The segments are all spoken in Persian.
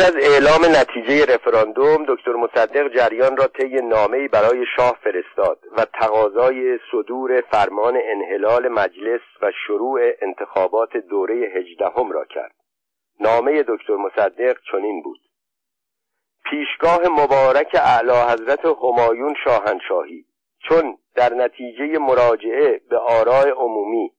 بعد از اعلام نتیجه رفراندوم دکتر مصدق جریان را طی نامه‌ای برای شاه فرستاد و تقاضای صدور فرمان انحلال مجلس و شروع انتخابات دوره هجدهم را کرد. نامه دکتر مصدق چنین بود. پیشگاه مبارک اعلی حضرت همایون شاهنشاهی چون در نتیجه مراجعه به آراء عمومی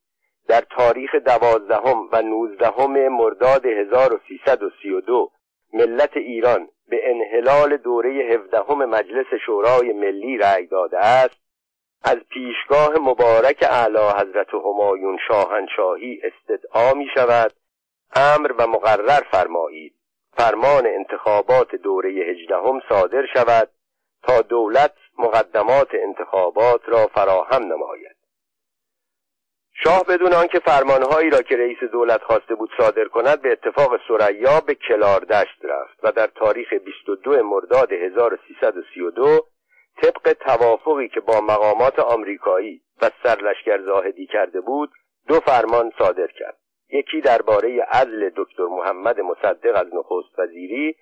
در تاریخ دوازدهم و نوزدهم مرداد 1332 ملت ایران به انحلال دوره هفدهم مجلس شورای ملی رأی داده است از پیشگاه مبارک اعلی حضرت همایون شاهنشاهی استدعا می شود امر و مقرر فرمایید. فرمان انتخابات دوره هجدهم صادر شود تا دولت مقدمات انتخابات را فراهم نماید. شاه بدون آنکه فرمانهایی را که رئیس دولت خواسته بود صادر کند به اتفاق سریا به کلاردشت رفت و در تاریخ 22 مرداد 1332 طبق توافقی که با مقامات آمریکایی و سرلشکر زاهدی کرده بود دو فرمان صادر کرد. یکی درباره عزل دکتر محمد مصدق از نخست وزیری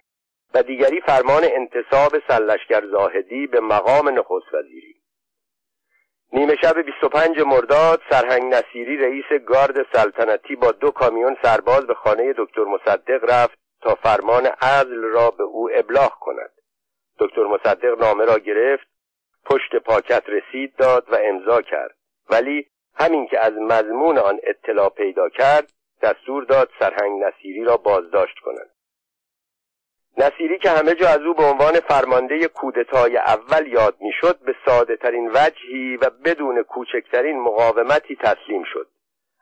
و دیگری فرمان انتصاب سرلشکر زاهدی به مقام نخست وزیری. نیمه شب 25 مرداد سرهنگ نصیری رئیس گارد سلطنتی با دو کامیون سرباز به خانه دکتر مصدق رفت تا فرمان عزل را به او ابلاغ کند. دکتر مصدق نامه را گرفت پشت پاکت رسید داد و امضا کرد. ولی همین که از مضمون آن اطلاع پیدا کرد دستور داد سرهنگ نصیری را بازداشت کنند نصیری که همه جا از او به عنوان فرمانده کودتای اول یاد می‌شد به ساده ترین وجهی و بدون کوچکترین مقاومتی تسلیم شد.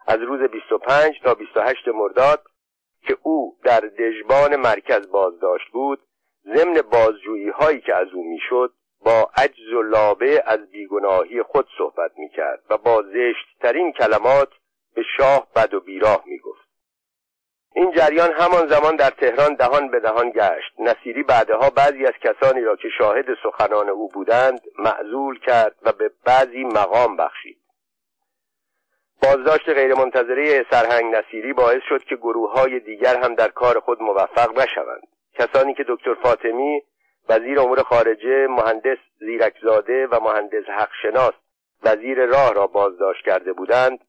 از روز 25 تا 28 مرداد که او در دژبان مرکز بازداشت بود ضمن بازجویی هایی که از او می‌شد با عجز و لابه از بیگناهی خود صحبت می‌کرد و با زشتترین کلمات به شاه بد و بیراه می‌گفت. این جریان همان زمان در تهران دهان به دهان گشت. نصیری بعدها بعضی از کسانی را که شاهد سخنان او بودند معزول کرد و به بعضی مقام بخشید. بازداشت غیرمنتظره سرهنگ نصیری باعث شد که گروه های دیگر هم در کار خود موفق نشوند. کسانی که دکتر فاطمی وزیر امور خارجه مهندس زیرکزاده و مهندس حقشناس وزیر راه را بازداشت کرده بودند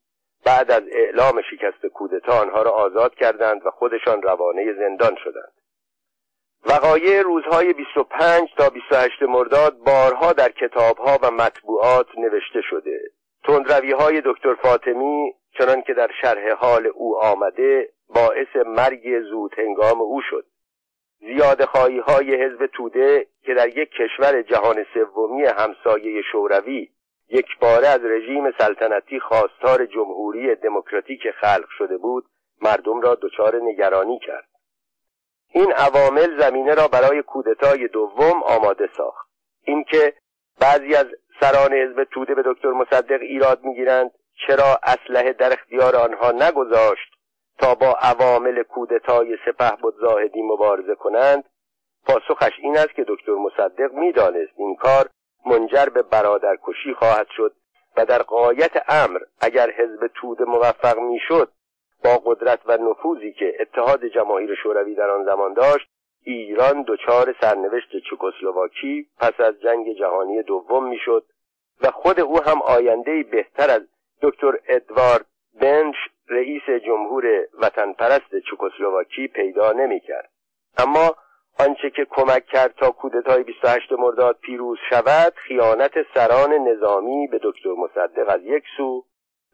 بعد از اعلام شکست کودتا آنها را آزاد کردند و خودشان روانه زندان شدند. وقایع روزهای 25 تا 28 مرداد بارها در کتابها و مطبوعات نوشته شده. تندروی های دکتر فاطمی چنان که در شرح حال او آمده باعث مرگ زود هنگام او شد. زیاد خواهی های حزب توده که در یک کشور جهان سومی همسایه شوروی یک باره از رژیم سلطنتی خواستار جمهوری دموکراتیک خلق شده بود مردم را دچار نگرانی کرد. این عوامل زمینه را برای کودتای دوم آماده ساخت. اینکه بعضی از سران حزب توده به دکتر مصدق ایراد می‌گیرند چرا اسلحه در اختیار آنها نگذاشت تا با عوامل کودتای سپه بود زاهدی مبارزه کنند؟ پاسخش این است که دکتر مصدق می‌دانست این کار منجر به برادرکشی خواهد شد و در قایت امر اگر حزب توده موفق می‌شد با قدرت و نفوذی که اتحاد جماهیر شوروی در آن زمان داشت ایران دچار سرنوشت چکسلواکی پس از جنگ جهانی دوم می‌شد و خود او هم آینده بهتر از دکتر ادوارد بنش رئیس جمهور وطن پرست چکسلواکی پیدا نمی‌کرد. اما آنچه که کمک کرد تا کودتای 28 مرداد پیروز شود خیانت سران نظامی به دکتر مصدق از یک سو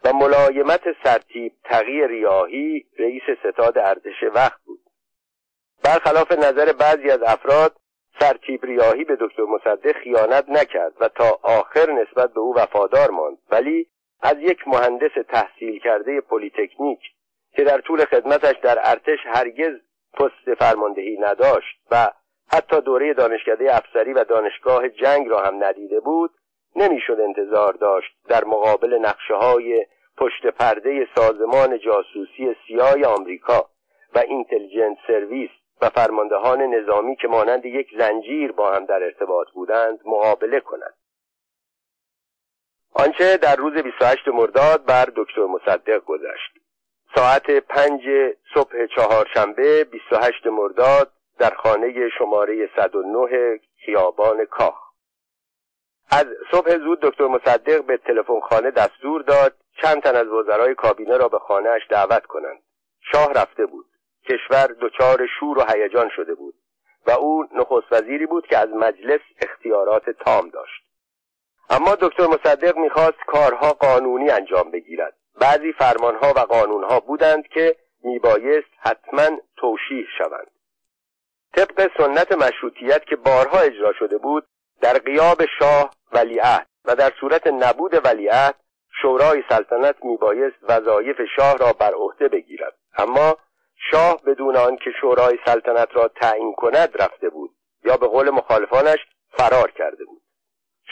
و ملایمت سرتیب تغییر ریاهی رئیس ستاد ارتش وقت بود. برخلاف نظر بعضی از افراد سرتیب ریاهی به دکتر مصدق خیانت نکرد و تا آخر نسبت به او وفادار ماند. ولی از یک مهندس تحصیل کرده پلیتکنیک که در طول خدمتش در ارتش هرگز پست فرماندهی نداشت و حتی دوره دانشکده افسری و دانشگاه جنگ را هم ندیده بود نمی‌شد انتظار داشت در مقابل نقشه های پشت پرده سازمان جاسوسی سیای آمریکا و اینتلیجنت سرویس و فرماندهان نظامی که مانند یک زنجیر با هم در ارتباط بودند مقابله کنند. آنچه در روز 28 مرداد بر دکتر مصدق گذشت. ساعت پنج صبح چهارشنبه 28 مرداد در خانه شماره 109 خیابان کاخ. از صبح زود دکتر مصدق به تلفن خانه دستور داد چند تن از وزرای کابینه را به خانهاش دعوت کنند. شاه رفته بود. کشور دچار شور و هیجان شده بود و او نخست وزیری بود که از مجلس اختیارات تام داشت. اما دکتر مصدق می‌خواست کارها قانونی انجام بگیرد. بعضی فرمانها و قانونها بودند که میبایست حتما توشیح شوند. طبق سنت مشروطیت که بارها اجرا شده بود در قیاب شاه ولیعهد و در صورت نبود ولیعهد شورای سلطنت میبایست وظایف شاه را بر عهده بگیرد. اما شاه بدون آنکه شورای سلطنت را تعیین کند رفته بود یا به قول مخالفانش فرار کرده بود.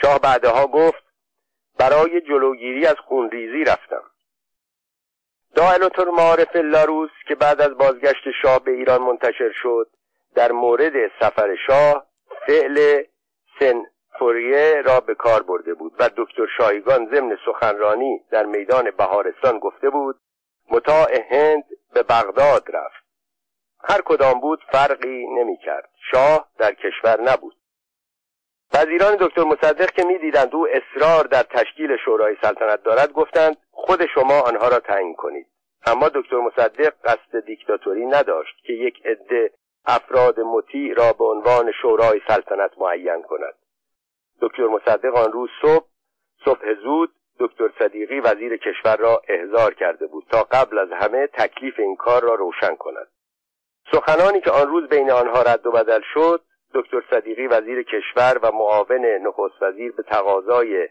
شاه بعدها گفت برای جلوگیری از خونریزی رفتم. دائلوتر معارف لاروس که بعد از بازگشت شاه به ایران منتشر شد در مورد سفر شاه فعل سن فوریه را به کار برده بود و دکتر شایگان ضمن سخنرانی در میدان بهارستان گفته بود مطاع هند به بغداد رفت. هر کدام بود فرقی نمی کرد شاه در کشور نبود. وزیران دکتر مصدق که می‌دیدند او اصرار در تشکیل شورای سلطنت دارد گفتند خود شما آنها را تعیین کنید. اما دکتر مصدق قصد دیکتاتوری نداشت که یک عده افراد مطیع را به عنوان شورای سلطنت معین کند. دکتر مصدق آن روز صبح صبح زود دکتر صدیقی وزیر کشور را احضار کرده بود تا قبل از همه تکلیف این کار را روشن کند. سخنانی که آن روز بین آنها رد و بدل شد دکتر صدیقی وزیر کشور و معاون نخست وزیر به تقاضای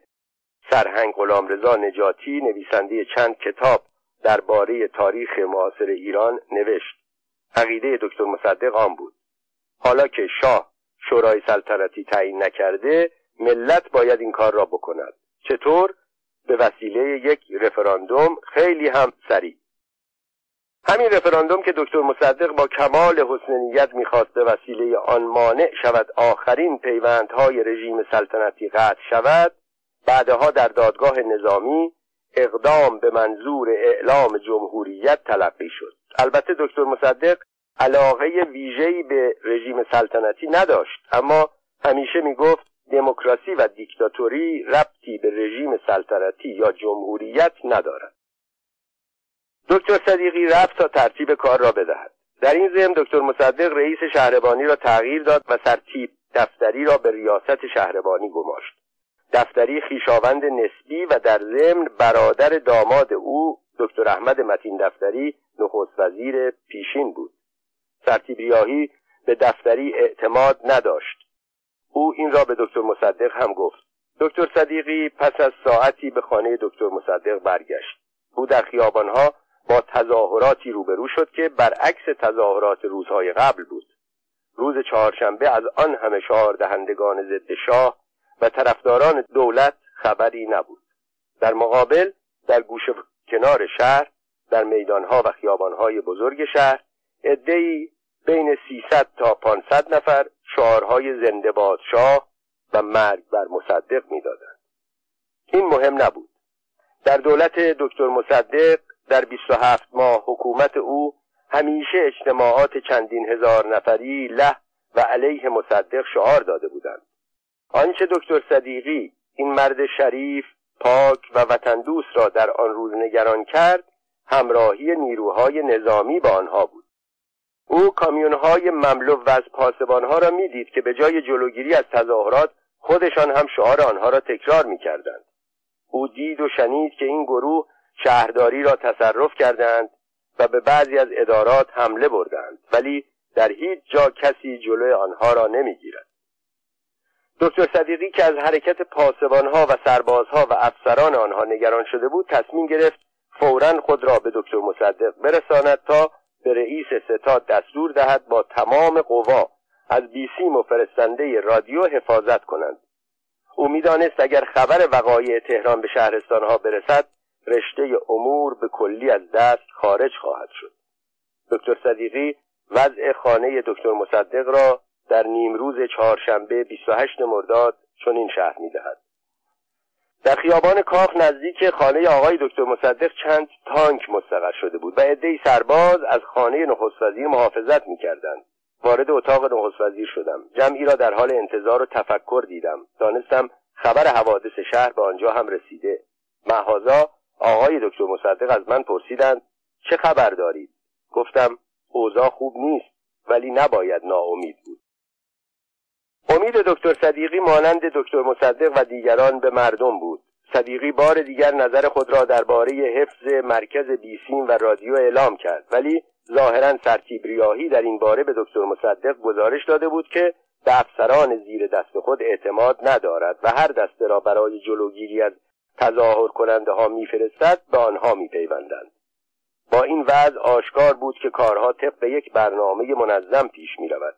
سرهنگ غلامرضا نجاتی نویسنده چند کتاب درباره تاریخ معاصر ایران نوشت. عقیده دکتر مصدق آن بود. حالا که شاه شورای سلطنتی تعیین نکرده ملت باید این کار را بکند. چطور؟ به وسیله یک رفراندوم خیلی هم سریع. همین رفراندوم که دکتر مصدق با کمال حسن نیت می‌خواست به وسیله آن مانع شود آخرین پیوندهای رژیم سلطنتی قطع شود بعدها در دادگاه نظامی اقدام به منظور اعلام جمهوریت تلقی شد. البته دکتر مصدق علاقه ویژه‌ای به رژیم سلطنتی نداشت اما همیشه می‌گفت دموکراسی و دیکتاتوری ربطی به رژیم سلطنتی یا جمهوریت ندارد. دکتر صدیقی رفت تا ترتیب کار را بدهد. در این ضمن دکتر مصدق رئیس شهربانی را تغییر داد و سرتیب دفتری را به ریاست شهربانی گماشت. دفتری خیشاوند نسبی و در ضمن برادر داماد او دکتر احمد متین دفتری نخست وزیر پیشین بود. سرتیب ریاهی به دفتری اعتماد نداشت. او این را به دکتر مصدق هم گفت. دکتر صدیقی پس از ساعتی به خانه دکتر مصدق برگشت. او در خیابانها با تظاهراتی روبرو شد که برعکس تظاهرات روزهای قبل بود. روز چهارشنبه از آن همه شعار دهندگان ضد شاه و طرفداران دولت خبری نبود. در مقابل در گوش کنار شهر در میدانها و خیابانهای بزرگ شهر عدهای بین 300 تا 500 نفر شعارهای زنده شاه و مرگ بر مصدق می‌دادند. این مهم نبود. در دولت دکتر مصدق در 27 ماه حکومت او همیشه اجتماعات چندین هزار نفری له و علیه مصدق شعار داده بودند. آنچه دکتر صدیقی این مرد شریف پاک و وطن دوست را در آن روز نگران کرد همراهی نیروهای نظامی با آنها بود. او کامیونهای مملو و از پاسبانها را می‌دید که به جای جلوگیری از تظاهرات خودشان هم شعار آنها را تکرار می‌کردند. او دید و شنید که این گروه شهرداری را تصرف کردند و به بعضی از ادارات حمله بردند ولی در هیچ جا کسی جلوی آنها را نمی‌گیرد. دکتر صدیقی که از حرکت پاسبانها و سربازها و افسران آنها نگران شده بود تصمیم گرفت فورا خود را به دکتر مصدق برساند تا به رئیس ستاد دستور دهد با تمام قوا از بیسیم و فرستنده رادیو حفاظت کنند. او می‌دانست اگر خبر وقایع تهران به شهرستانها برسد رشته امور به کلی از دست خارج خواهد شد. دکتر صدیقی وضع خانه دکتر مصدق را در نیمروز چهارشنبه 28 مرداد چنین شهر می‌دهد. در خیابان کاخ نزدیک خانه آقای دکتر مصدق چند تانک مستقر شده بود و عدهای سرباز از خانه نخست وزیر محافظت می‌کردند. وارد اتاق نخست وزیر شدم. جمعی را در حال انتظار و تفکر دیدم. دانستم خبر حوادث شهر به آنجا هم رسیده. محازا آقای دکتر مصدق از من پرسیدند چه خبر دارید؟ گفتم اوضاع خوب نیست ولی نباید ناامید بود. امید دکتر صدیقی مانند دکتر مصدق و دیگران به مردم بود. صدیقی بار دیگر نظر خود را درباره حفظ مرکز بیسیم و رادیو اعلام کرد ولی ظاهرا سرتیب ریاهی در این باره به دکتر مصدق گزارش داده بود که به افسران زیر دست خود اعتماد ندارد و هر دسته را برای جلوگیری از تظاهر کننده ها میفرستد به آنها میپیوندند با این وضع آشکار بود که کارها طبق یک برنامه منظم پیش می رود.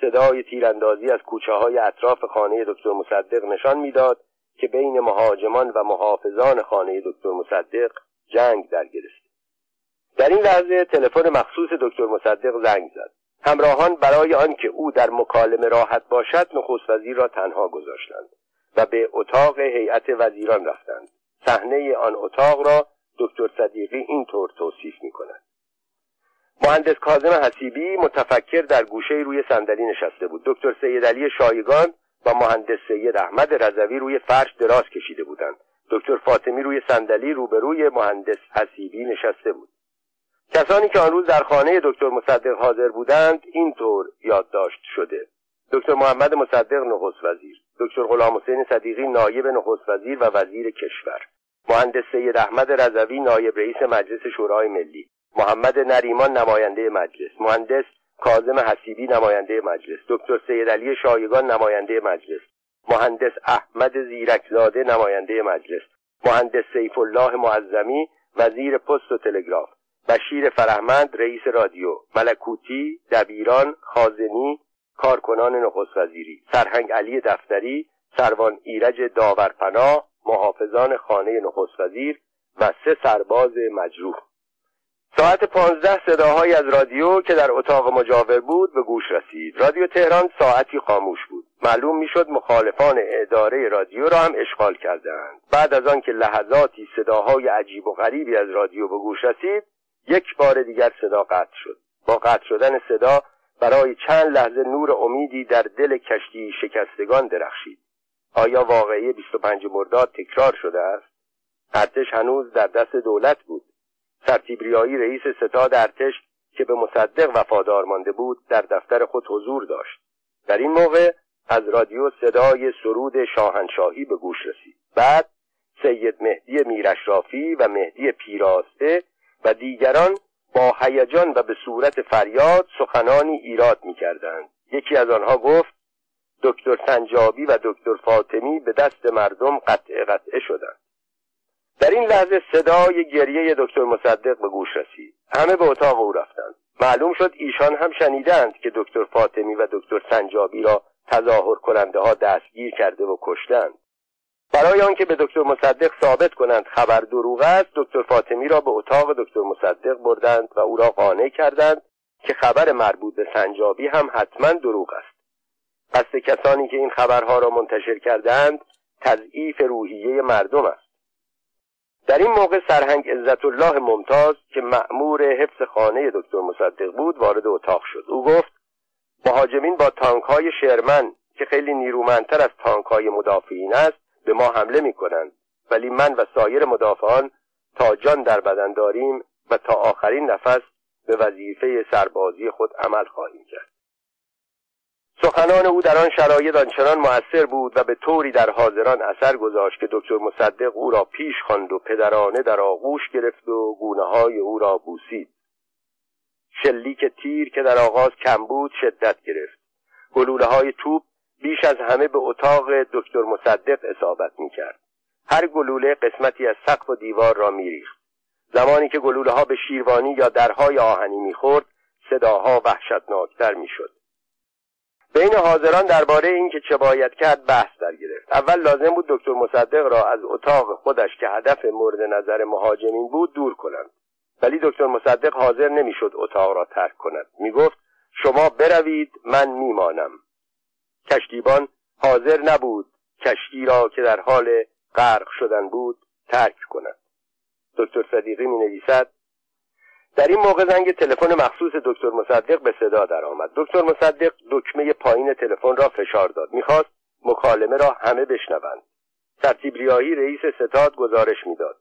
صدای تیراندازی از کوچه های اطراف خانه دکتر مصدق نشان می‌داد که بین مهاجمان و محافظان خانه دکتر مصدق جنگ در گرفت. در این لحظه تلفن مخصوص دکتر مصدق زنگ زد. همراهان برای آنکه او در مکالمه راحت باشد نخست وزیر را تنها گذاشتند و به اتاق هیئت وزیران رفتند. صحنه آن اتاق را دکتر صدیقی اینطور توصیف می کند مهندس کاظم حسیبی متفکر در گوشه روی صندلی نشسته بود. دکتر سید علی شایگان و مهندس سید احمد رضوی روی فرش دراز کشیده بودند. دکتر فاطمی روی صندلی روبروی مهندس حسیبی نشسته بود. کسانی که آن روز در خانه دکتر مصدق حاضر بودند اینطور یادداشت شده. دکتر محمد مصدق نخست وزیر. دکتر غلام حسین صدیقی نایب نخست وزیر و وزیر کشور. مهندس سید احمد رضوی نایب رئیس مجلس شورای ملی. محمد نریمان نماینده مجلس. مهندس کاظم حسیبی نماینده مجلس. دکتر سید علی شایگان نماینده مجلس. مهندس احمد زیرکزاده نماینده مجلس. مهندس سیف الله معظمی وزیر پست و تلگراف. بشیر فرهمند رئیس رادیو. ملکوتی دبیران خازنی کارکنان نخست وزیری سرهنگ علی دفتری سروان ایرج داورپناه محافظان خانه نخست وزیر و سه سرباز مجروح. ساعت پانزده صداهایی از رادیو که در اتاق مجاور بود به گوش رسید. رادیو تهران ساعتی خاموش بود. معلوم می‌شد مخالفان اداره رادیو را هم اشغال کردهاند. بعد از آنکه لحظاتی صداهای عجیب و غریبی از رادیو به گوش رسید یک بار دیگر صدا قطع شد. با قطع شدن صدا برای چند لحظه نور امیدی در دل کشتی شکستگان درخشید. آیا واقعی 25 مرداد تکرار شده است؟ ارتش هنوز در دست دولت بود. سرتیبریایی رئیس ستاد ارتش که به مصدق وفادار مانده بود در دفتر خود حضور داشت. در این موقع از رادیو صدای سرود شاهنشاهی به گوش رسید. بعد سید مهدی میرشرافی و مهدی پیراسته و دیگران با هیجان و به صورت فریاد سخنانی ایراد می‌کردند. یکی از آنها گفت دکتر سنجابی و دکتر فاطمی به دست مردم قطع قطعه شدند. در این لحظه صدای گریه دکتر مصدق به گوش رسید. همه به اتاق او رفتند. معلوم شد ایشان هم شنیدند که دکتر فاطمی و دکتر سنجابی را تظاهر کننده ها دستگیر کرده و کشتند. برای آنکه به دکتر مصدق ثابت کنند خبر دروغ است دکتر فاطمی را به اتاق دکتر مصدق بردند و او را قانع کردند که خبر مربوط به سنجابی هم حتما دروغ است. قصد کسانی که این خبرها را منتشر کردند تضعیف روحیه مردم است. در این موقع سرهنگ عزت الله ممتاز که مأمور حفظ خانه دکتر مصدق بود وارد اتاق شد. او گفت مهاجمین با تانک های شرمن که خیلی نیرومندتر از تانک های مدافعین است به ما حمله می کنند ولی من و سایر مدافعان تا جان در بدن داریم و تا آخرین نفس به وظیفه سربازی خود عمل خواهیم کرد. سخنان او در آن شرایط آنچنان موثر بود و به طوری در حاضران اثر گذاشت که دکتر مصدق او را پیش خواند و پدرانه در آغوش گرفت و گونه های او را بوسید. شلیک تیر که در آغاز کم بود شدت گرفت. گلوله های توپ بیش از همه به اتاق دکتر مصدق اصابت می کرد هر گلوله قسمتی از سقف و دیوار را میریخت. زمانی که گلوله ها به شیروانی یا درهای آهنی می‌خورد صداها وحشتناکتر می‌شد. بین حاضران درباره اینکه چه باید کرد بحث در گرفت. اول لازم بود دکتر مصدق را از اتاق خودش که هدف مورد نظر مهاجمین بود دور کنند. ولی دکتر مصدق حاضر نمی‌شد اتاق را ترک کند. می‌گفت شما بروید من میمانم. کشتیبان حاضر نبود کشتی را که در حال غرق شدن بود ترک کند. دکتر صدیقی می نویسد در این موقع زنگ تلفن مخصوص دکتر مصدق به صدا درآمد. دکتر مصدق دکمه پایین تلفن را فشار داد. می‌خواست مکالمه را همه بشنوند. ترتیب ریاهی رئیس ستاد گزارش می‌داد.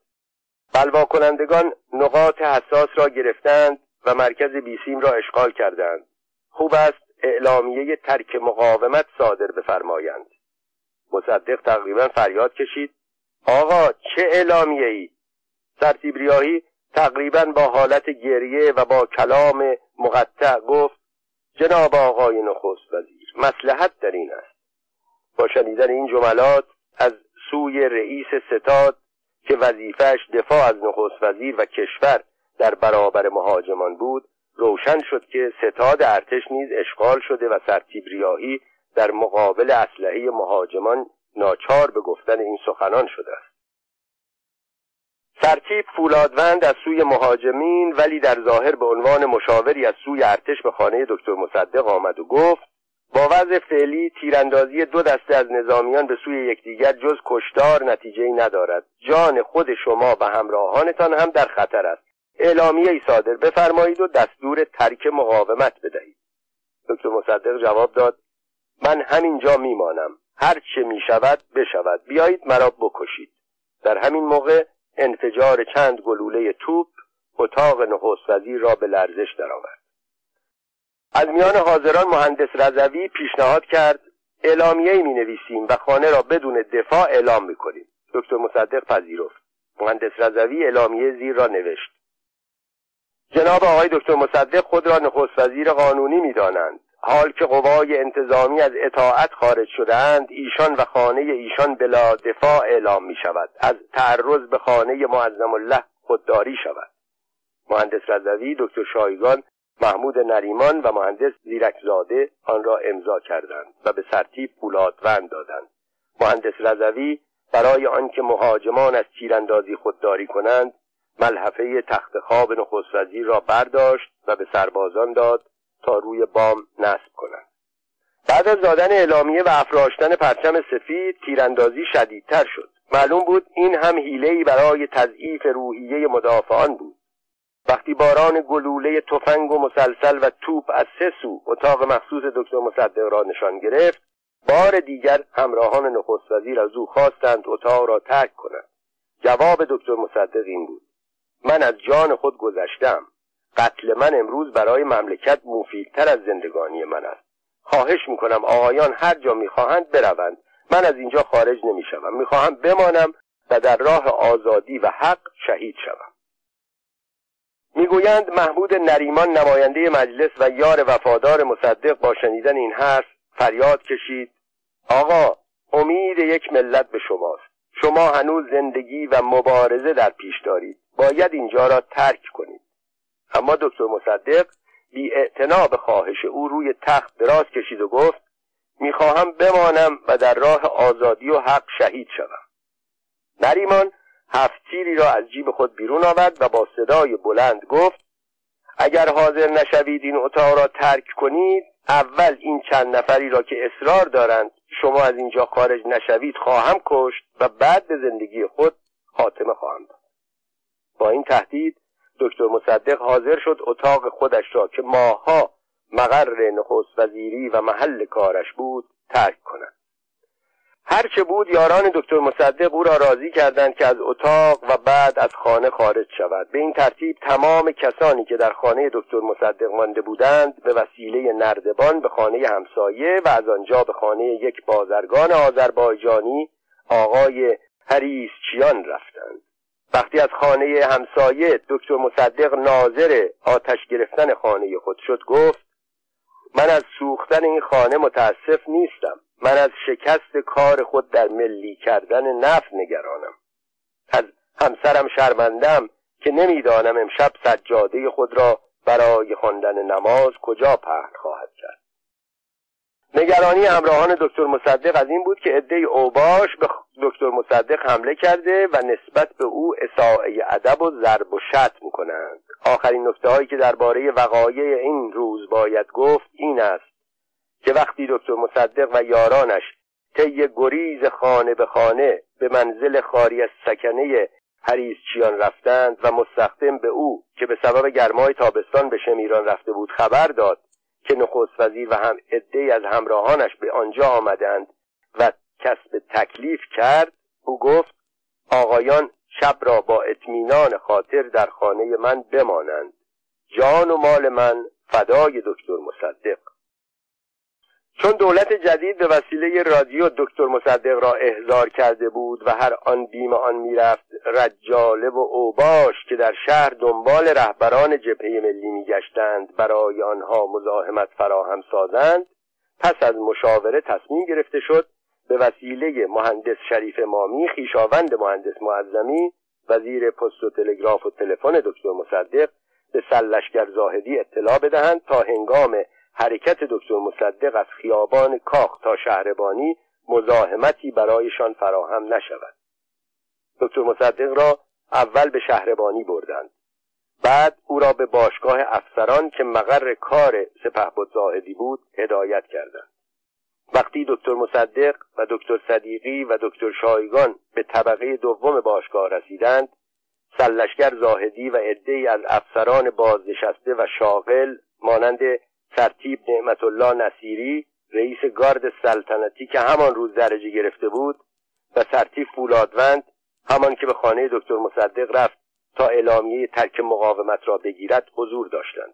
بلوا کنندگان نقاط حساس را گرفتند و مرکز بیسیم را اشغال کردند. خوب است اعلامیه ترک مقاومت صادر بفرمایند. مصدق تقریبا فریاد کشید. آقا چه اعلامیه ای ترتیب ریاهی تقریبا با حالت گریه و با کلام مقطع گفت جناب آقای نخست وزیر مسلحت در این است. با شنیدن این جملات از سوی رئیس ستاد که وظیفهش دفاع از نخست وزیر و کشور در برابر مهاجمان بود روشن شد که ستاد ارتش نیز اشغال شده و سرتیب ریاهی در مقابل اسلحه مهاجمان ناچار به گفتن این سخنان شده است. سرتیب فولادوند از سوی مهاجمین ولی در ظاهر به عنوان مشاوری از سوی ارتش به خانه دکتر مصدق آمد و گفت با وضع فعلی تیراندازی دو دسته از نظامیان به سوی یکدیگر جز کشتار نتیجه ندارد. جان خود شما و همراهانتان هم در خطر است. اعلامیه ای صادر بفرمایید و دستور ترک مقاومت بدهید. دکتر مصدق جواب داد من همینجا میمانم. هر چه می شود بشود. بیایید مرا بکشید. در همین موقع انفجار چند گلوله توپ اتاق نخست وزیر را به لرزش درآورد. از میان حاضران مهندس رضوی پیشنهاد کرد اعلامیه می نویسیم و خانه را بدون دفاع اعلام می کنیم دکتر مصدق پذیرفت. مهندس رضوی اعلامیه زیر را نوشت. جناب آقای دکتر مصدق خود را نخست وزیر قانونی می دانند. حال که قوای انتظامی از اطاعت خارج شدهاند ایشان و خانه ایشان بلا دفاع اعلام می شود از تعرض به خانه معظم الله خودداری شود. مهندس رضوی دکتر شایگان محمود نریمان و مهندس زیرکزاده آن را امضا کردند و به سرتیب پولادوند دادند. مهندس رضوی برای آنکه مهاجمان از تیراندازی خودداری کنند ملحفه تخت خواب نخست وزیر را برداشت و به سربازان داد تا روی بام نصب کنند. بعد از دادن اعلامیه و افراشتن پرچم سفید تیراندازی شدیدتر شد. معلوم بود این هم حیلهای برای تضعیف روحیه مدافعان بود. وقتی باران گلوله تفنگ و مسلسل و توپ از سه سو اتاق مخصوص دکتر مصدق را نشان گرفت بار دیگر همراهان نخست وزیر از او خواستند اتاق را ترک کنند. جواب دکتر مصدق این بود. من از جان خود گذشتم. قتل من امروز برای مملکت مفیدتر از زندگانی من است. خواهش می‌کنم آقایان هر جا می‌خواهند بروند. من از اینجا خارج نمی‌شوم. می‌خواهم بمانم و در راه آزادی و حق شهید شوم. می‌گویند محمود نریمان نماینده مجلس و یار وفادار مصدق با شنیدن این حرف فریاد کشید. آقا امید یک ملت به شماست. شما هنوز زندگی و مبارزه در پیش دارید. باید اینجا را ترک کنید. اما دکتر مصدق بی به خواهش او روی تخت دراز کشید و گفت می‌خواهم بمانم و در راه آزادی و حق شهید شوم. نریمان هفت تیری را از جیب خود بیرون آورد و با صدای بلند گفت اگر حاضر نشوید این اتاق را ترک کنید اول این چند نفری را که اصرار دارند شما از اینجا خارج نشوید خواهم کشت و بعد به زندگی خود خاتمه خواهم داد. با این تهدید دکتر مصدق حاضر شد اتاق خودش را که ماها مقر نخست وزیری و محل کارش بود ترک کند. هرچه بود یاران دکتر مصدق او را راضی کردند که از اتاق و بعد از خانه خارج شود. به این ترتیب تمام کسانی که در خانه دکتر مصدق مانده بودند به وسیله نردبان به خانه همسایه و از آنجا به خانه یک بازرگان آذربایجانی آقای هریسچیان رفتند. وقتی از خانه همسایه دکتر مصدق ناظر آتش گرفتن خانه خود شد گفت من از سوختن این خانه متاسف نیستم. من از شکست کار خود در ملی کردن نفت نگرانم. از همسرم شرمندم که نمی‌دانم امشب سجاده خود را برای خواندن نماز کجا پهن خواهد کرد. نگرانی همراهان دکتر مصدق از این بود که عده اوباش به دکتر مصدق حمله کرده و نسبت به او اساءه ادب و ضرب و شتم کنند آخرین نکته هایی که درباره وقایع این روز باید گفت این است که وقتی دکتر مصدق و یارانش طی گریز خانه به خانه به منزل خاری از سکنه هریسچیان رفتند و مستخدم به او که به سبب گرمای تابستان به شمیران رفته بود خبر داد که نخست وزیر و هم عدهای از همراهانش به آنجا آمدند و کسب تکلیف کرد او گفت آقایان شب را با اطمینان خاطر در خانه من بمانند. جان و مال من فدای دکتر مصدق. چون دولت جدید به وسیله رادیو دکتر مصدق را احضار کرده بود و هر آن بیم آن می‌رفت رجاله و اوباش که در شهر دنبال رهبران جبهه ملی میگشتند برای آنها مزاحمت فراهم سازند پس از مشاوره تصمیم گرفته شد به وسیله مهندس شریف مامی خیشاوند مهندس معظمی وزیر پست و تلگراف و تلفن دکتر مصدق به سلشگر زاهدی اطلاع بدهند تا هنگام حرکت دکتر مصدق از خیابان کاخ تا شهربانی مزاحمتی برایشان فراهم نشود. دکتر مصدق را اول به شهربانی بردند. بعد او را به باشگاه افسران که مقر کار سپهبد زاهدی بود هدایت کردند. وقتی دکتر مصدق و دکتر صدیقی و دکتر شایگان به طبقه دوم باشگاه رسیدند سلشگر زاهدی و عدهای از افسران بازنشسته و شاغل مانند سرتیب نعمت الله نصیری رئیس گارد سلطنتی که همان روز درجه گرفته بود و سرتیب فولادوند همان که به خانه دکتر مصدق رفت تا اعلامیه ترک مقاومت را بگیرد حضور داشتند.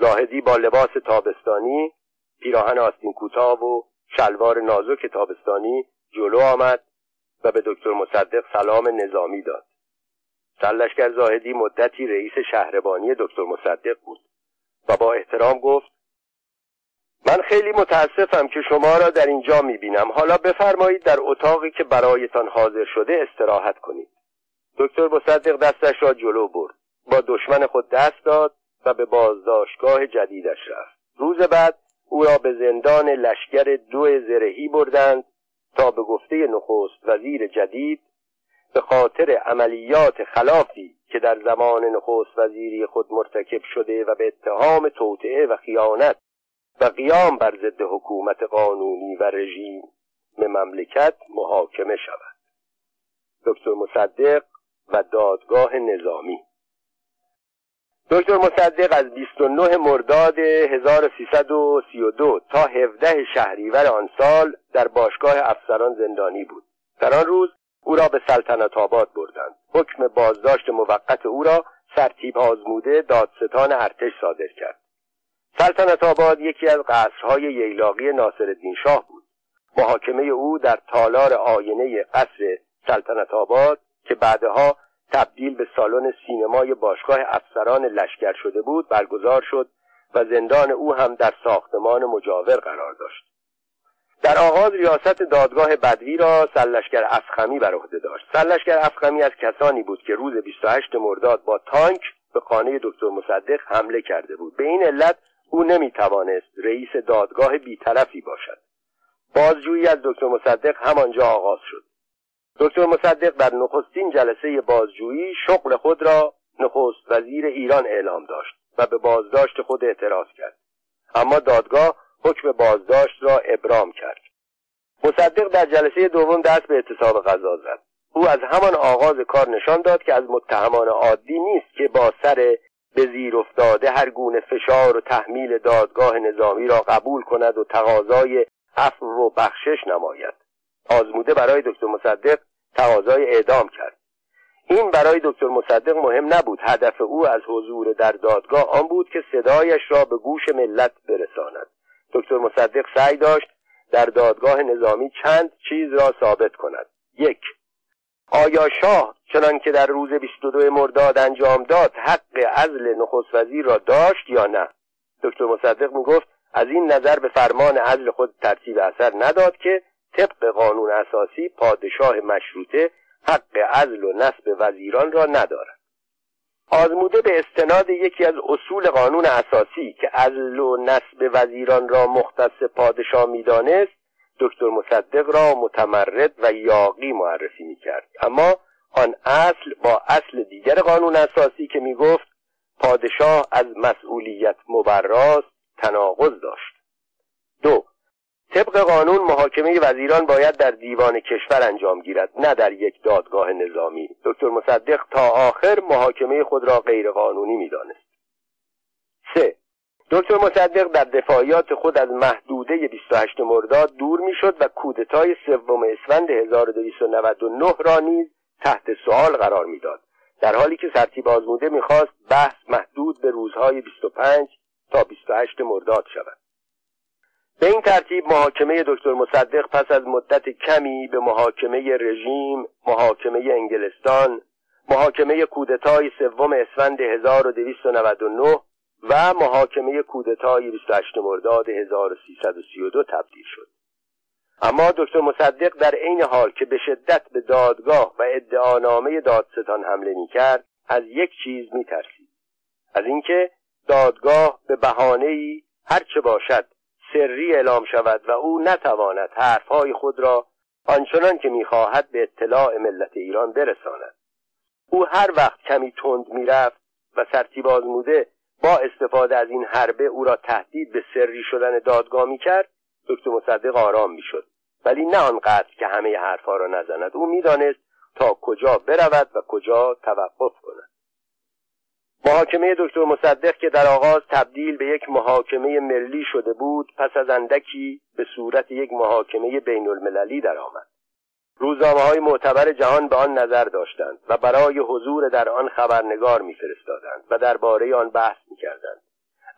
زاهدی با لباس تابستانی پیراهن آستین کوتاه و شلوار نازک تابستانی جلو آمد و به دکتر مصدق سلام نظامی داد. سلشگر زاهدی مدتی رئیس شهربانی دکتر مصدق بود. و با احترام گفت من خیلی متاسفم که شما را در اینجا می‌بینم. حالا بفرمایید در اتاقی که برایتان حاضر شده استراحت کنید. دکتر مصدق دستش را جلو برد. با دشمن خود دست داد و به بازداشتگاه جدیدش رفت. روز بعد او را به زندان لشکر دو زرهی بردند تا به گفته نخست وزیر جدید به خاطر عملیات خلافی که در زمان نخست وزیری خود مرتکب شده و به اتهام توطعه و خیانت و قیام بر ضد حکومت قانونی و رژیم مملکت محاکمه شود. دکتر مصدق و دادگاه نظامی. دکتر مصدق از 29 مرداد 1332 تا 17 شهریور آن سال در باشگاه افسران زندانی بود. در آن روز او را به سلطنت آباد بردند. حکم بازداشت موقت او را سرتیب آزموده دادستان ارتش صادر کرد. سلطنت آباد یکی از قصرهای ییلاقی ناصرالدین شاه بود. محاکمه او در تالار آینه قصر سلطنت آباد که بعدها تبدیل به سالن سینمای باشگاه افسران لشکر شده بود برگزار شد و زندان او هم در ساختمان مجاور قرار داشت. در آغاز ریاست دادگاه بدوی را سلشگر افخمی بر عهده داشت. سلشگر افخمی از کسانی بود که روز 28 مرداد با تانک به خانه دکتر مصدق حمله کرده بود. به این علت او نمی‌توانست رئیس دادگاه بیطرفی باشد. بازجویی از دکتر مصدق همانجا آغاز شد. دکتر مصدق در نخستین جلسه بازجویی شغل خود را نخست وزیر ایران اعلام داشت و به بازداشت خود اعتراض کرد. اما دادگاه حکم بازداشت را ابرام کرد. مصدق در جلسه دوم دست به اعتصاب غذا زد. او از همان آغاز کار نشان داد که از متهمان عادی نیست که با سر به زیر افتاده هر گونه فشار و تحمیل دادگاه نظامی را قبول کند و تقاضای عفو و بخشش نماید. آزموده برای دکتر مصدق تقاضای اعدام کرد. این برای دکتر مصدق مهم نبود. هدف او از حضور در دادگاه آن بود که صدایش را به گوش ملت برساند. دکتر مصدق سعی داشت در دادگاه نظامی چند چیز را ثابت کند. یک آیا شاه چنان که در روز 22 مرداد انجام داد حق عزل نخست وزیر را داشت یا نه؟ دکتر مصدق می گفت از این نظر به فرمان عزل خود ترتیب اثر نداد که طبق قانون اساسی پادشاه مشروطه حق عزل و نصب وزیران را ندارد. آزموده به استناد یکی از اصول قانون اساسی که عزل و نصب وزیران را مختص پادشاه می‌دانست دکتر مصدق را متمرد و یاقی معرفی می‌کرد. اما آن اصل با اصل دیگر قانون اساسی که می‌گفت پادشاه از مسئولیت مبراست تناقض داشت. دو طبق قانون محاکمه وزیران باید در دیوان کشور انجام گیرد نه در یک دادگاه نظامی. دکتر مصدق تا آخر محاکمه خود را غیرقانونی می‌دانست. سه. دکتر مصدق در دفاعیات خود از محدوده 28 مرداد دور می‌شد و کودتای سوم اسفند 1299 را نیز تحت سوال قرار می‌داد. در حالی که سرتیب آزموده می‌خواست بحث محدود به روزهای 25 تا 28 مرداد شود. به این ترتیب محاکمه دکتر مصدق پس از مدت کمی به محاکمه رژیم محاکمه انگلستان محاکمه کودتای سوم اسفند 1299 و محاکمه کودتای 28 مرداد 1332 تبدیل شد. اما دکتر مصدق در عین حال که به شدت به دادگاه و ادعانامه دادستان حمله می کرد از یک چیز می ترسید از اینکه دادگاه به بهانه‌ای هر چه باشد سری اعلام شود و او نتواند حرفهای خود را آنچنان که می‌خواهد به اطلاع ملت ایران برساند. او هر وقت کمی تند می‌رفت و سرتیب آزموده با استفاده از این حربه او را تهدید به سری شدن دادگاه می‌کرد دکتر مصدق آرام می‌شد. ولی نه آنقدر که همه حرفها را نزند. او می‌دانست تا کجا برود و کجا توقف کند. محاکمه دکتر مصدق که در آغاز تبدیل به یک محاکمه ملی شده بود پس از اندکی به صورت یک محاکمه بین المللی درآمد. روزنامه های معتبر جهان به آن نظر داشتند و برای حضور در آن خبرنگار میفرستادند و درباره آن بحث می‌کردند.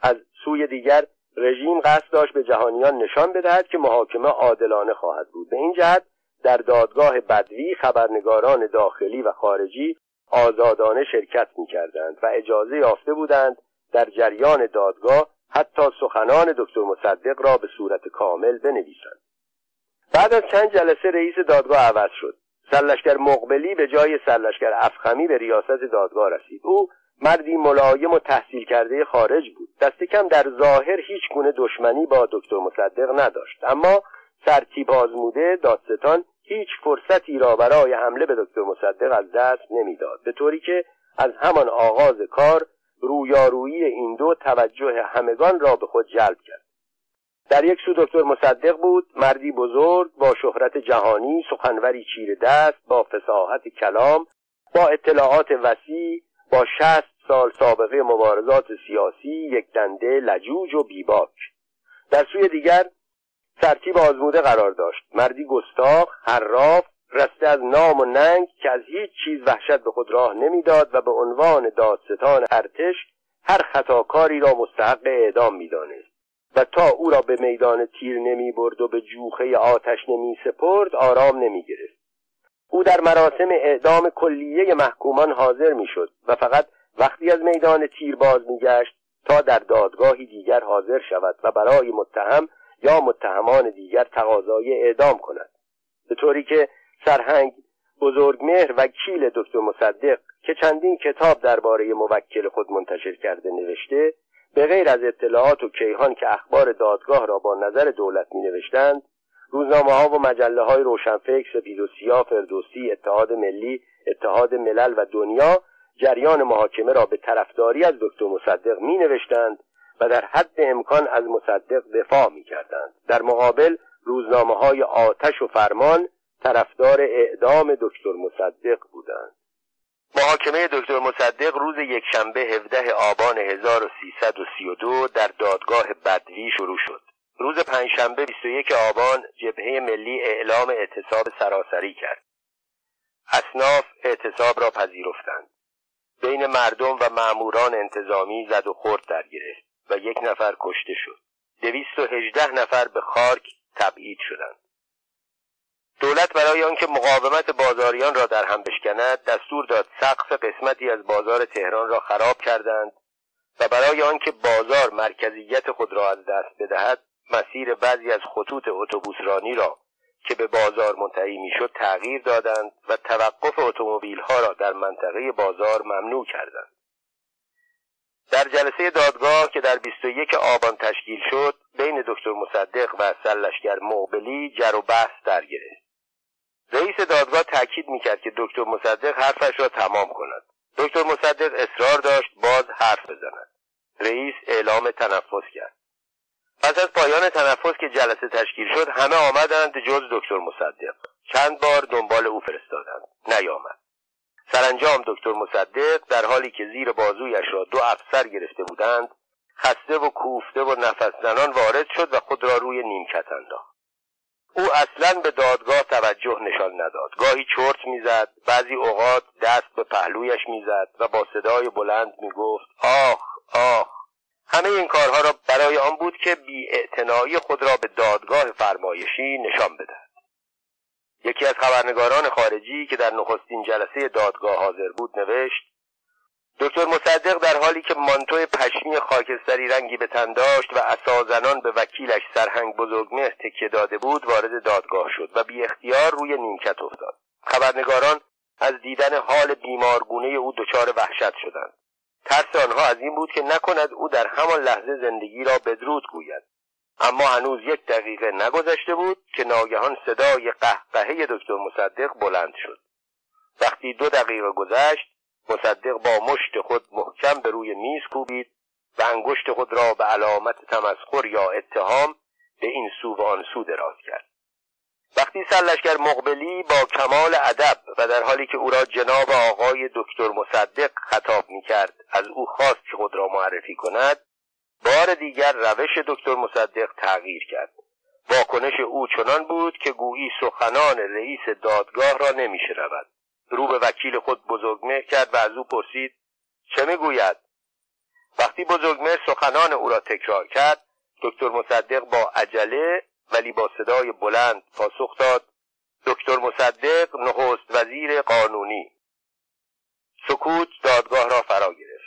از سوی دیگر رژیم قصد داشت به جهانیان نشان بدهد که محاکمه عادلانه خواهد بود. به این جهت در دادگاه بدوی خبرنگاران داخلی و خارجی آزادانه شرکت می‌کردند و اجازه یافته بودند در جریان دادگاه حتی سخنان دکتر مصدق را به صورت کامل بنویسند. بعد از چند جلسه رئیس دادگاه عوض شد. سرلشکر مقبلی به جای سرلشکر افخمی به ریاست دادگاه رسید. او مردی ملایم و تحصیل کرده خارج بود. دست کم در ظاهر هیچ گونه دشمنی با دکتر مصدق نداشت. اما سرتیب آزموده دادستان هیچ فرصتی را برای حمله به دکتر مصدق از دست نمی‌داد. به طوری که از همان آغاز کار رویارویی این دو توجه همگان را به خود جلب کرد. در یک سو دکتر مصدق بود مردی بزرگ با شهرت جهانی سخنوری چیر دست با فساحت کلام با اطلاعات وسیع با شست سال سابقه مبارزات سیاسی یک دنده لجوج و بیباک. در سوی دیگر ترتیب آزموده قرار داشت. مردی گستاخ حراف رسته از نام و ننگ که از هیچ چیز وحشت به خود راه نمی‌داد و به عنوان دادستان ارتش هر خطاکاری را مستحق اعدام می‌دانست. و تا او را به میدان تیر نمی برد و به جوخه آتش نمی سپرد آرام نمی گرفت او در مراسم اعدام کلیه محکومان حاضر می شد و فقط وقتی از میدان تیر باز می گشت تا در دادگاهی دیگر حاضر شود و برای متهم یا متهمان دیگر تقاضای اعدام کند. به طوری که سرهنگ بزرگمهر وکیل دکتر مصدق که چندین کتاب درباره موکل خود منتشر کرده نوشته به غیر از اطلاعات و کیهان که اخبار دادگاه را با نظر دولت می نوشتند روزنامه ها و مجله های روشنفکر سپید و سیاه فردوسی اتحاد ملی اتحاد ملل و دنیا جریان محاکمه را به طرفداری از دکتر مصدق می نوشتند و در حد امکان از مصدق دفاع می کردند. در مقابل روزنامه های آتش و فرمان طرفدار اعدام دکتر مصدق بودند. محاکمه دکتر مصدق روز یکشنبه 17 آبان 1332 در دادگاه بدوی شروع شد. روز پنجشنبه 21 آبان جبهه ملی اعلام اعتصاب سراسری کرد. اصناف اعتصاب را پذیرفتند. بین مردم و ماموران انتظامی زد و خورد در گرفت و یک نفر کشته شد. دویست و هجده نفر به خارک تبعید شدند. دولت برای آنکه مقاومت بازاریان را در هم بشکند دستور داد سقف قسمتی از بازار تهران را خراب کردند و برای آنکه بازار مرکزیت خود را از دست بدهد مسیر بعضی از خطوط اتوبوسرانی را که به بازار منتهی می‌شد تغییر دادند و توقف اتومبیل‌ها را در منطقه بازار ممنوع کردند. در جلسه دادگاه که در 21 آبان تشکیل شد بین دکتر مصدق و سرلشکر مقبلی جر و بحث در گرفت. رئیس دادگاه تاکید می‌کرد که دکتر مصدق حرفش را تمام کند. دکتر مصدق اصرار داشت باز حرف بزند. رئیس اعلام تنفس کرد. پس از پایان تنفس که جلسه تشکیل شد همه آمدند جز دکتر مصدق. چند بار دنبال او فرستادند. نیامد. سرانجام دکتر مصدق در حالی که زیر بازویش را دو افسر گرفته بودند خسته و کوفته و نفس زنان وارد شد و خود را روی نیمکت انداخت. او اصلا به دادگاه توجه نشان نداد. گاهی چرت می‌زد بعضی اوقات دست به پهلویش می‌زد و با صدای بلند می‌گفت آخ آخ. همه این کارها را برای آن بود که بی خود را به دادگاه فرمایشی نشان بدهد یکی از خبرنگاران خارجی که در نخستین جلسه دادگاه حاضر بود نوشت دکتر مصدق در حالی که مانتو پشمی خاکستری رنگی به تن داشت و اسازنان به وکیلش سرهنگ بزرگمهر تکیه داده بود وارد دادگاه شد و بی اختیار روی نیمکت افتاد. خبرنگاران از دیدن حال بیمارگونه او دچار وحشت شدند. ترس آنها از این بود که نکند او در همان لحظه زندگی را بدرود گوید. اما هنوز یک دقیقه نگذشته بود که ناگهان صدای قهقهه دکتر مصدق بلند شد. وقتی دو دقیقه گذشت مصدق با مشت خود محکم به روی میز کوبید و انگشت خود را به علامت تمسخر یا اتهام به این سو و آن سو دراز کرد. وقتی سرلشکر مقبلی با کمال ادب و در حالی که او را جناب آقای دکتر مصدق خطاب می کرد از او خواست که خود را معرفی کند بار دیگر روش دکتر مصدق تغییر کرد. واکنش او چنان بود که گویی سخنان رئیس دادگاه را نمیشنود رو به وکیل خود بزرگمه کرد و از او پرسید چه می‌گوید؟ وقتی بزرگمه سخنان او را تکرار کرد دکتر مصدق با عجله ولی با صدای بلند پاسخ داد دکتر مصدق نخست وزیر قانونی. سکوت دادگاه را فرا گرفت.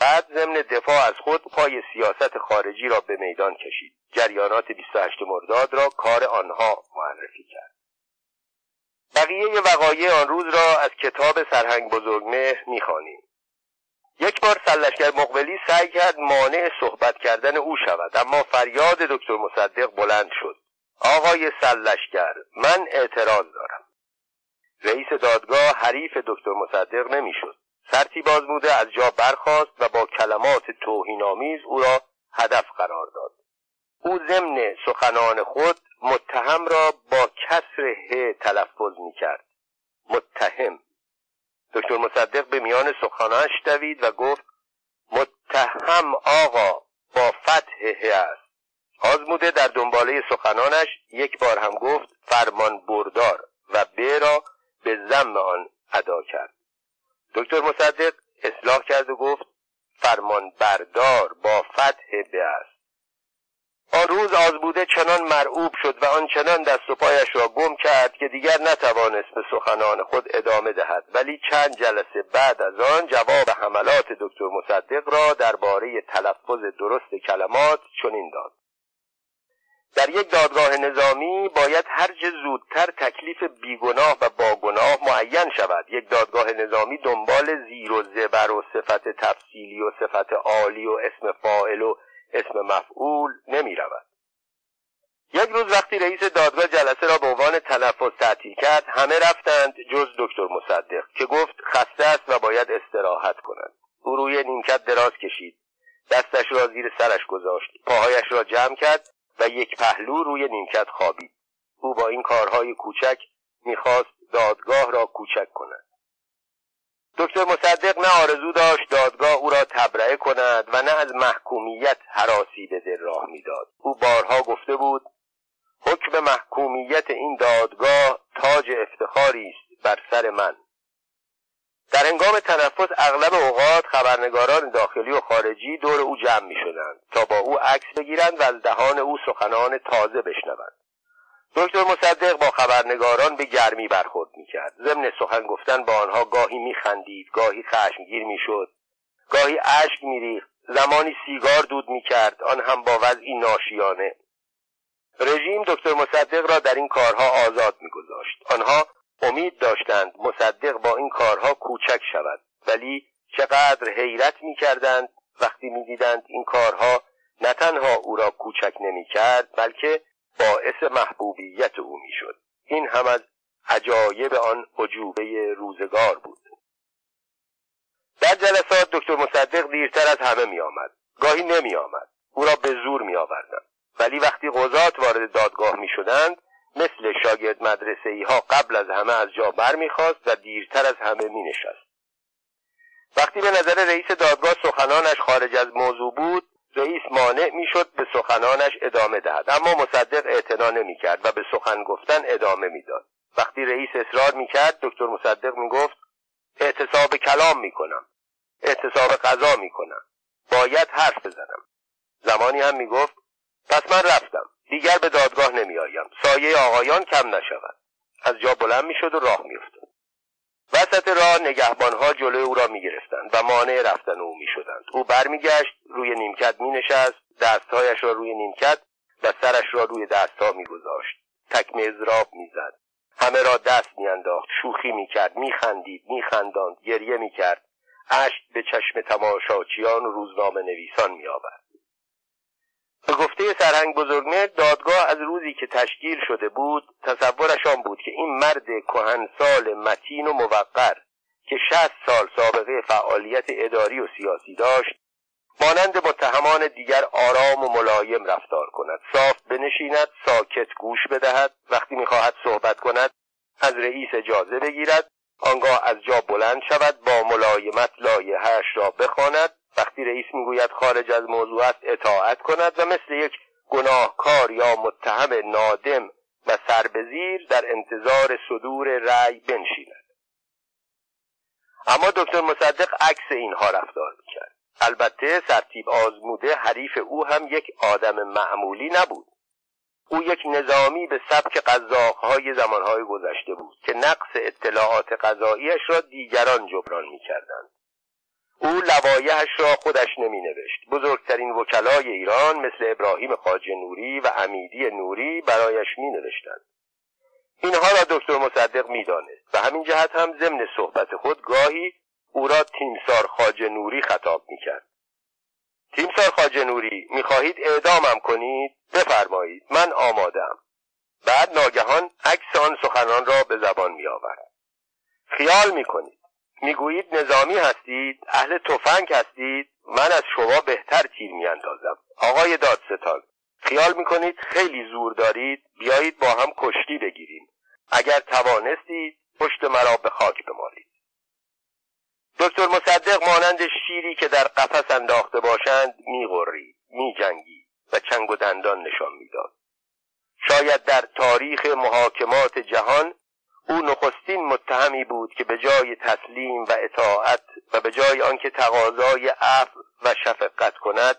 بعد ضمن دفاع از خود پای سیاست خارجی را به میدان کشید. جریانات 28 مرداد را کار آنها معرفی کرد. بقیه وقایع آن روز را از کتاب سرهنگ بزرگمهر می‌خوانیم. یک بار سلشگر مقبلی سعی کرد مانع صحبت کردن او شود اما فریاد دکتر مصدق بلند شد. آقای سلشگر من اعتراض دارم. رئیس دادگاه حریف دکتر مصدق نمی‌شد. سرتی بازموده از جا برخاست و با کلمات توهینآمیز او را هدف قرار داد. او ضمن سخنان خود متهم را با کسر ه تلفظ می کرد متهم. دکتر مصدق به میان سخنانش دوید و گفت متهم آقا با فتح ه است. آزموده در دنباله سخنانش یک بار هم گفت فرمان بردار و ب را به زم آن ادا کرد. دکتر مصدق اصلاح کرد و گفت فرمان بردار با فتح ب است آن روز آزبوده چنان مرعوب شد و آنچنان دست و پایش را گم کرد که دیگر نتوانست به سخنان خود ادامه دهد. ولی چند جلسه بعد از آن جواب حملات دکتر مصدق را درباره تلفظ درست کلمات چنین داد. در یک دادگاه نظامی باید هرچه زودتر تکلیف بیگناه و باگناه معین شود. یک دادگاه نظامی دنبال زیر و زبر و صفت تفصیلی و صفت عالی و اسم فاعل و اسم مفعول نمی رود. یک روز وقتی رئیس دادگاه جلسه را به عنوان تنفس تعطیل کرد همه رفتند جز دکتر مصدق که گفت خسته است و باید استراحت کند. او روی نیمکت دراز کشید. دستش را زیر سرش گذاشت. پاهایش را جمع کرد. و یک پهلو روی نیمکت خوابید. او با این کارهای کوچک می‌خواست دادگاه را کوچک کند. دکتر مصدق نه آرزو داشت دادگاه او را تبرئه کند و نه از محکومیت حراسی به دل راه می‌داد. او بارها گفته بود حکم محکومیت این دادگاه تاج افتخاری است بر سر من. در انگام تنفس اغلب اوقات خبرنگاران داخلی و خارجی دور او جمع می شدند تا با او عکس بگیرند و از دهان او سخنان تازه بشنوند. دکتر مصدق با خبرنگاران به گرمی برخورد می‌کرد. ضمن سخن گفتن با آنها گاهی میخندید گاهی خشمگیر می‌شد گاهی اشک میریخت. زمانی سیگار دود می‌کرد. آن هم با وضعی ناشیانه. رژیم دکتر مصدق را در این کارها آزاد میگذاشت. آنها امید داشتند مصدق با این کارها کوچک شود. ولی چقدر حیرت می‌کردند وقتی می‌دیدند این کارها نه تنها او را کوچک نمی‌کرد بلکه باعث محبوبیت او می‌شد. این هم از عجایب آن عجوبه روزگار بود. در جلسات دکتر مصدق دیرتر از همه می آمد گاهی نمی آمد او را به زور می آوردن. ولی وقتی قضات وارد دادگاه می شدند مثل شاگرد مدرسه ای ها قبل از همه از جا بر می‌خواست و دیرتر از همه می نشست. وقتی به نظر رئیس دادگاه سخنانش خارج از موضوع بود رئیس مانع می‌شد به سخنانش ادامه دهد. اما مصدق اعتنا نمی‌کرد و به سخن گفتن ادامه می‌داد. وقتی رئیس اصرار می‌کرد دکتر مصدق می‌گفت اعتصاب کلام می‌کنم. اعتصاب غذا می‌کنم. باید حرف بزنم. زمانی هم می‌گفت پس من رفتم. دیگر به دادگاه نمیآیم. سایه آقایان کم نشود. از جا بلند می‌شد و راه میافتاد. وسط راه نگهبانها جلوی او را می‌گرفتند و مانع رفتن او می‌شدند. او برمیگشت روی نیمکت مینشست دستهایش را روی نیمکت و سرش را روی دستها تکمه اضراب می‌زد. همه را دست میانداخت شوخی می‌کرد میخندید میخنداند گریه می‌کرد. اشک به چشم تماشاچیان و روزنامه نویسان میآورد. به گفته سرهنگ بزرگمه دادگاه از روزی که تشکیل شده بود تصورش آن بود که این مرد کهنسال متین و موقر که شست سال سابقه فعالیت اداری و سیاسی داشت مانند متهمان دیگر آرام و ملایم رفتار کند. صاف بنشیند ساکت گوش بدهد وقتی می‌خواهد صحبت کند از رئیس اجازه بگیرد. آنگاه از جا بلند شود با ملایمت لایحهاش را بخواند. وقتی رئیس می‌گوید خارج از موضوع است اطاعت کند و مثل یک گناهکار یا متهم نادم و سربزیر در انتظار صدور رأی بنشیند. اما دکتر مصدق عکس اینها رفتار می‌کرد. البته سرتیب آزموده حریف او هم یک آدم معمولی نبود. او یک نظامی به سبک قذاقهای زمانهای گذشته بود که نقص اطلاعات قضاییش را دیگران جبران می‌کردند. او لوایحش را خودش نمی نوشت بزرگترین وکلای ایران مثل ابراهیم خاج نوری و امیدی نوری برایش می نوشتند اینها را دکتر مصدق می دانست و همین جهت هم ضمن صحبت خود گاهی او را تیمسار خاج نوری خطاب می کرد تیمسار خاج نوری می خواهید اعدامم کنید؟ بفرمایید من آمادم. بعد ناگهان عکس آن سخنان را به زبان می آورد خیال می کنید می‌گویید نظامی هستید اهل تفنگ هستید. من از شما بهتر تیر میاندازم. آقای دادستان خیال می‌کنید خیلی زور دارید؟ بیایید با هم کشتی بگیریم. اگر توانستید پشت مرا به خاک بمالید. دکتر مصدق مانند شیری که در قفس انداخته باشند میغرید میجنگید و چنگ و دندان نشان می‌داد. شاید در تاریخ محاکمات جهان او نخستین متهمی بود که به جای تسلیم و اطاعت و به جای آنکه تقاضای عفو و شفقت کند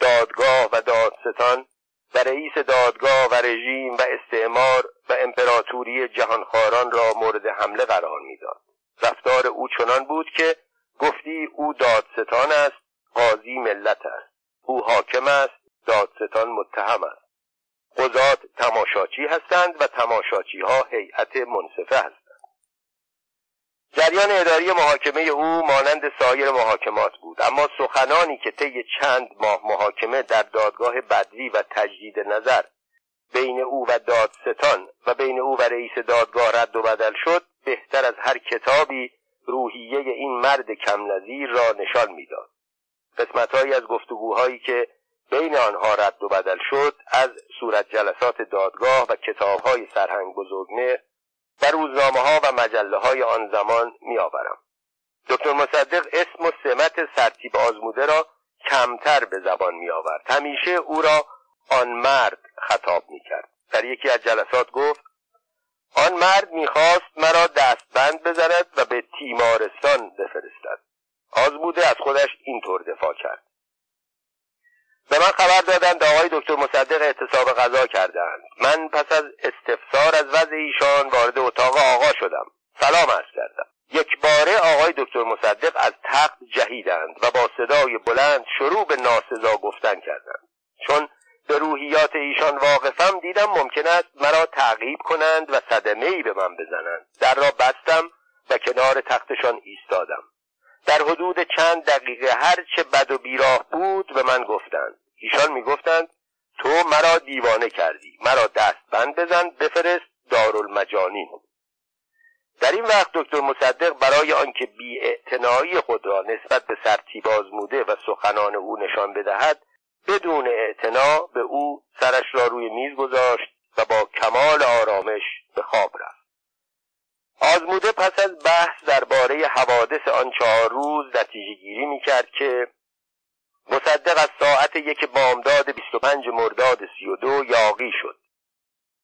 دادگاه و دادستان و رئیس دادگاه و رژیم و استعمار و امپراتوری جهانخواران را مورد حمله قرار می‌داد. رفتار او چنان بود که گفتی او دادستان است قاضی ملت است. او حاکم است دادستان متهم است. قضات تماشاچی هستند و تماشاچی ها هیئت منصفه هستند. جریان اداری محاکمه او مانند سایر محاکمات بود اما سخنانی که طی چند ماه محاکمه در دادگاه بدوی و تجدید نظر بین او و دادستان و بین او و رئیس دادگاه رد و بدل شد بهتر از هر کتابی روحیه این مرد کم نظیر را نشان می‌داد. قسمتهایی از گفتگوهایی که بین آنها رد و بدل شد از صورت جلسات دادگاه و کتاب های سرهنگ بزرگمه و روزنامه ها و مجله های آن زمان می آورم. دکتر مصدق اسم و سمت سرتیب آزموده را کمتر به زبان می آورد همیشه او را آن مرد خطاب می کرد در یکی از جلسات گفت آن مرد می‌خواست مرا دستبند بزند و به تیمارستان بفرستد. آزموده از خودش اینطور دفاع کرد. به من خبر دادند آقای دکتر مصدق اعتصاب غذا کردند من پس از استفسار از وضع ایشان وارد اتاق آقا شدم. سلام عرض کردم. یک باره آقای دکتر مصدق از تخت جهیدند و با صدای بلند شروع به ناسزا گفتن کردند. چون به روحیات ایشان واقفم دیدم ممکن است مرا تعقیب کنند و صدمه ای به من بزنند. در را بستم و کنار تختشان ایستادم. در حدود چند دقیقه هر چه بد و بیراه بود به من گفتند. ایشان می‌گفتند تو مرا دیوانه کردی. مرا دستبند بزن بفرست دارالمجانین در این وقت دکتر مصدق برای آنکه بی خود را نسبت به سرتیب آزموده و سخنان او نشان بدهد بدون اعتنا به او سرش را روی میز گذاشت و با کمال آرامش به خواب رفت. آزموده پس از بحث درباره حوادث آن چهار روز نتیجه گیری می کرد که مصدق از ساعت یک بامداد 25 مرداد 32 یاقی شد.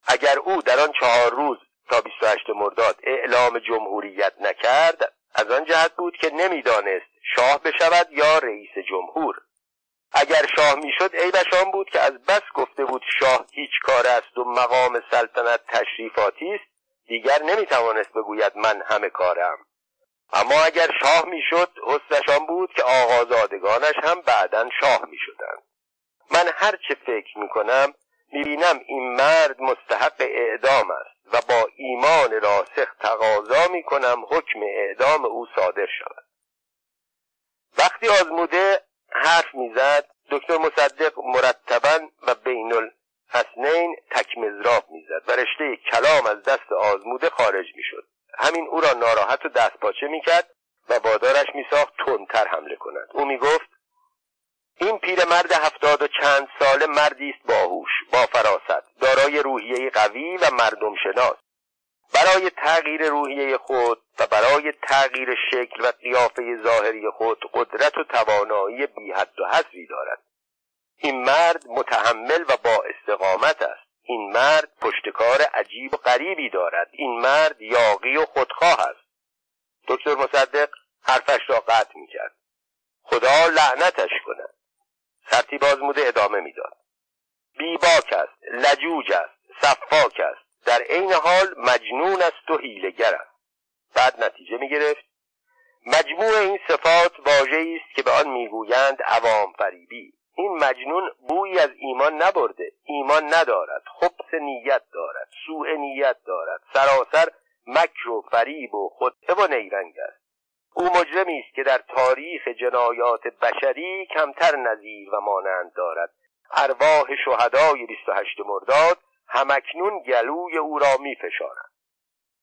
اگر او در آن چهار روز تا 28 مرداد اعلام جمهوریت نکرد از آن جهت بود که نمی‌دانست شاه بشود یا رئیس جمهور. اگر شاه می‌شد عیبش آن بود که از بس گفته بود شاه هیچ کار است و مقام سلطنت تشریفاتی است دیگر نمی‌توانست بگوید من همه کارم. اما اگر شاه می‌شد حسنش آن بود که آقازادگانش هم بعدا شاه می‌شدند. من هر چه فکر می‌کنم می‌بینم این مرد مستحق اعدام است و با ایمان راسخ تقاضا می‌کنم حکم اعدام او صادر شود. وقتی آزموده حرف می‌زد دکتر مصدق مرتبا و بین الحسنین تک مزراف می‌زد و رشته کلام از دست آزموده خارج می‌شد. همین او را ناراحت و دستپاچه می‌کرد و وادارش میساخت تندتر حمله کند. او می‌گفت این پیرمرد هفتاد و چند ساله مردی است باهوش با فراست دارای روحیه قوی و مردم شناس. برای تغییر روحیه خود و برای تغییر شکل و قیافه ظاهری خود قدرت و توانایی بی حد و حصری دارد. این مرد متحمل و با استقامت است. این مرد پشتکار عجیب و غریبی دارد. این مرد یاقی و خودخواه است. دکتر مصدق حرفش را قطع می‌کرد. خدا لعنتش کند. سرتیب آزموده ادامه می‌داد. بیباک است لجوج است صفاک است. در عین حال مجنون است و حیلگر است بعد نتیجه می‌گرفت. مجموع این صفات واژه است که به آن می‌گویند عوام فریبی. این مجنون بویی از ایمان نبرده. ایمان ندارد. خبس نیت دارد. سوء نیت دارد. سراسر مکر و فریب و خطه و نیرنگ است. او مجرمی است که در تاریخ جنایات بشری کمتر نظیر و مانند دارد. ارواح شهدای 28 مرداد همکنون گلوی او را میفشارند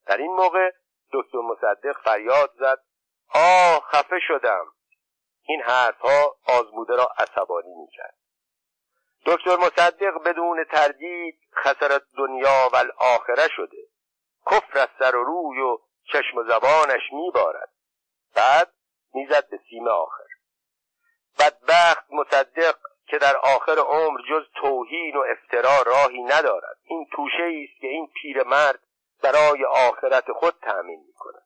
در این موقع دکتر مصدق فریاد زد آه خفه شدم. این حرفها آزموده را عصبانی می‌کرد. دکتر مصدق بدون تردید خسرت دنیا و الاخره شده. کفر از سر و روی و چشم و زبانش میبارد. بعد می‌زد به سیم آخر. بدبخت مصدق که در آخر عمر جز توهین و افترا راهی ندارد. این توشه است که این پیرمرد برای آخرت خود تأمین می کند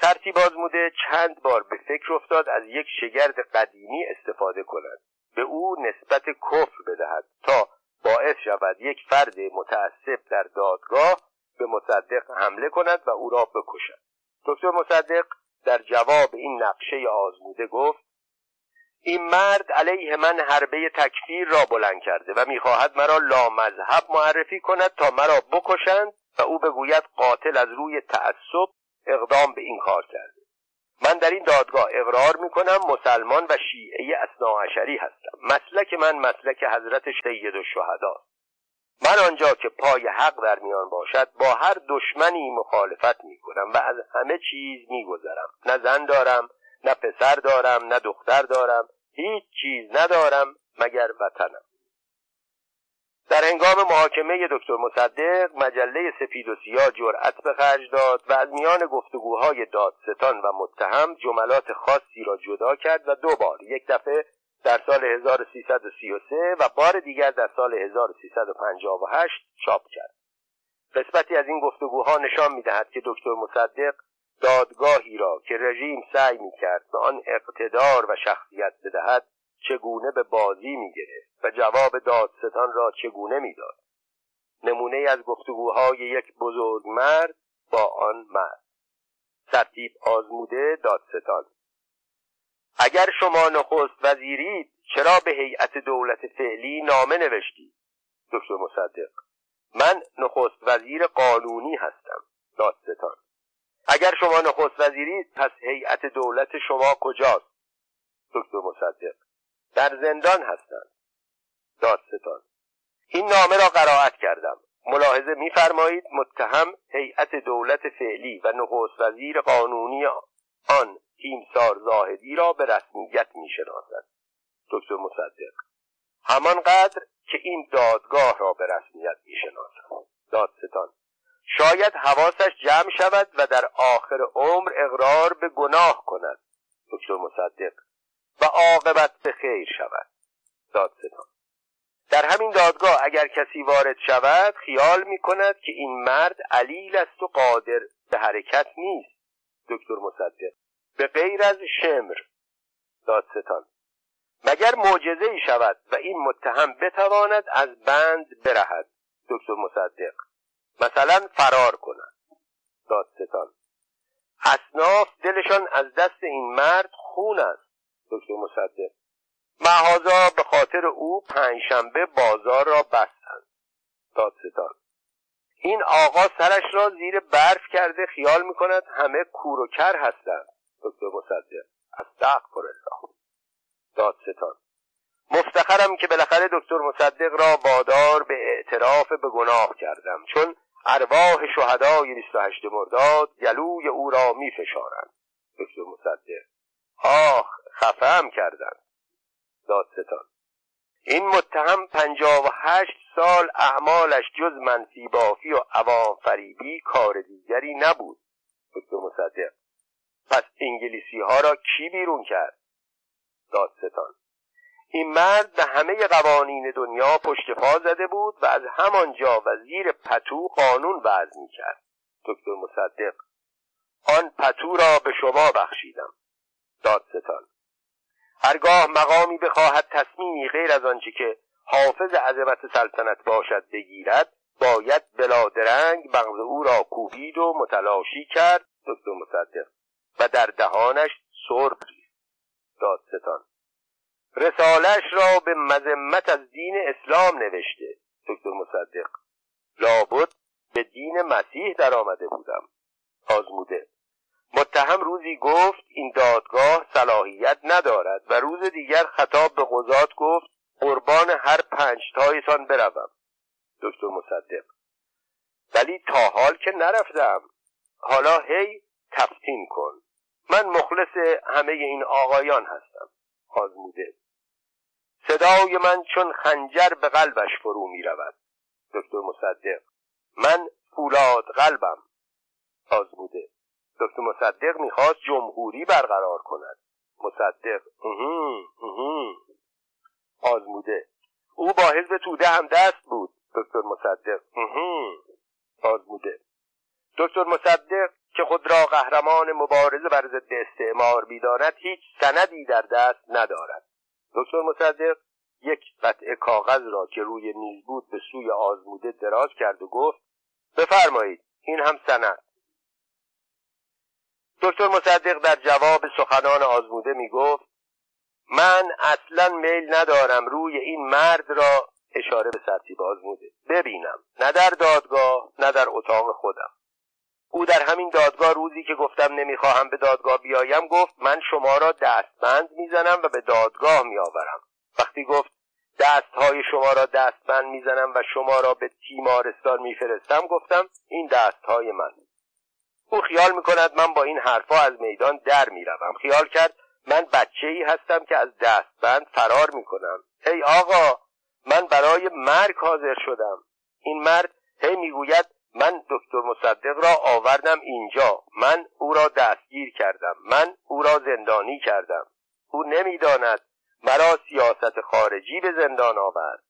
سرتی بازموده چند بار به فکر افتاد از یک شگرد قدیمی استفاده کند. به او نسبت کفر بدهد تا باعث شود یک فرد متعصب در دادگاه به مصدق حمله کند و او را بکشد. دکتر مصدق در جواب این نقشه آزموده گفت این مرد علیه من حربه تکفیر را بلند کرده و می‌خواهد مرا لامذهب معرفی کند تا مرا بکشند و او بگوید قاتل از روی تعصب اقدام به این کار کرده. من در این دادگاه اقرار می‌کنم مسلمان و شیعه اصناعشری هستم. مسلک من مسلک حضرت سید الشهدا من آنجا که پای حق در میان باشد با هر دشمنی مخالفت می‌کنم و از همه چیز میگذرم. نه زن دارم نه پسر دارم نه دختر دارم هیچ چیز ندارم مگر وطنم. در هنگام محاکمه دکتر مصدق مجله سفید و سیاه جرأت به خرج داد و از میان گفتگوهای دادستان و متهم جملات خاصی را جدا کرد و دو بار یک دفعه در سال 1333 و بار دیگر در سال 1358 چاپ کرد. قسمتی از این گفتگوها نشان می‌دهد که دکتر مصدق دادگاهی را که رژیم سعی می‌کرد به آن اقتدار و شخصیت بدهد چگونه به بازی می‌گرفت و جواب دادستان را چگونه می‌داد؟ نمونه از گفتگوهای یک بزرگ مرد با آن مرد. ترتیب آزموده دادستان. اگر شما نخست وزیرید چرا به هیئت دولت فعلی نامه نوشتید؟ دکتر مصدق. من نخست وزیر قانونی هستم. دادستان. اگر شما نخست وزیرید پس هیئت دولت شما کجاست؟ دکتر مصدق. در زندان هستند. دادستان این نامه را قرائت کردم. ملاحظه میفرمایید متهم هیئت دولت فعلی و نخست وزیر قانونی آن تیمسار زاهدی را به رسمیت می‌شناسد. دکتر مصدق. همانقدر که این دادگاه را به رسمیت می‌شناسم دادستان شاید حواسش جمع شود و در آخر عمر اقرار به گناه کند. دکتر مصدق و عاقبت به خیر شود. دادستان. در همین دادگاه اگر کسی وارد شود خیال می کند که این مرد علیل است و قادر. به حرکت نیست. دکتر مصدق به غیر از شمر. دادستان. مگر معجزه ای شود و این متهم بتواند از بند برهد؟ دکتر مصدق. مثلا فرار کند دادستان. اصناف دلشان از دست این مرد خون است. دکتر مصدق. محازا به خاطر او پنجشنبه بازار را بستند دادستان. این آقا سرش را زیر برف کرده خیال می‌کند همه کور و کر هستند. دکتر مصدق. استغفر الله دادستان. مفتخرم که بالاخره دکتر مصدق را وادار به اعتراف به گناه کردم. چون ارواح شهدای 28 مرداد گلوی او را می فشارند دکتر مصدق. آخ خفه کردند. دادستان. این متهم پنجاه و هشت سال اعمالش جز منفی بافی و عوام فریبی کار دیگری نبود. دکتر مصدق. پس انگلیسی ها را کی بیرون کرد؟ دادستان. این مرد به همه قوانین دنیا پشت پا زده بود و از همانجا و زیر پتو قانون وضع می کرد دکتر مصدق آن پتو را به شما بخشیدم. دادستان. هرگاه مقامی بخواهد تصمیمی غیر از آنچه که حافظ عظمت سلطنت باشد بگیرد باید بلا درنگ بغض او را کوبید و متلاشی کرد. دکتر مصدق. و در دهانش سرب ریخت. دادستان. رسالش را به مذمت از دین اسلام نوشته دکتر مصدق. لابد به دین مسیح در آمده بودم آزموده. متهم روزی گفت این دادگاه صلاحیت ندارد و روز دیگر خطاب به قضات گفت قربان هر پنج تایتان بروم. دکتر مصدق. ولی تا حال که نرفتم. حالا هی تفتین کن. من مخلص همه این آقایان هستم آزموده. صدای من چون خنجر به قلبش فرو می رود دکتر مصدق من فولاد قلبم. آزموده دکتر مصدق می‌خواست جمهوری برقرار کند. مصدق آزموده او با حزب توده هم دست بود. دکتر مصدق آزموده دکتر مصدق که خود را قهرمان مبارزه بر ضد استعمار می‌داند هیچ سندی در دست ندارد. دکتر مصدق یک قطعه کاغذ را که روی میز بود به سوی آزموده دراز کرد و گفت بفرمایید این هم سند. دکتر مصدق در جواب سخنان آزموده می گفت من اصلا میل ندارم روی این مرد را اشاره به سرتیب آزموده. ببینم نه در دادگاه نه در اتاق خودم. او در همین دادگاه روزی که گفتم نمی‌خواهم به دادگاه بیایم گفت من شما را دستبند می‌زنم و به دادگاه میآورم. وقتی گفت دستهای شما را دستبند می‌زنم و شما را به تیمارستان میفرستم گفتم این دستهای من. او خیال می‌کند من با این حرفها از میدان در می‌روم. خیال کرد من بچه ای هستم که از دستبند فرار می‌کنم. ای آقا من برای مرگ حاضر شدم. این مرد هی می‌گوید من دکتر مصدق را آوردم اینجا. من او را دستگیر کردم. من او را زندانی کردم. او نمی‌داند مرا سیاست خارجی به زندان آورد.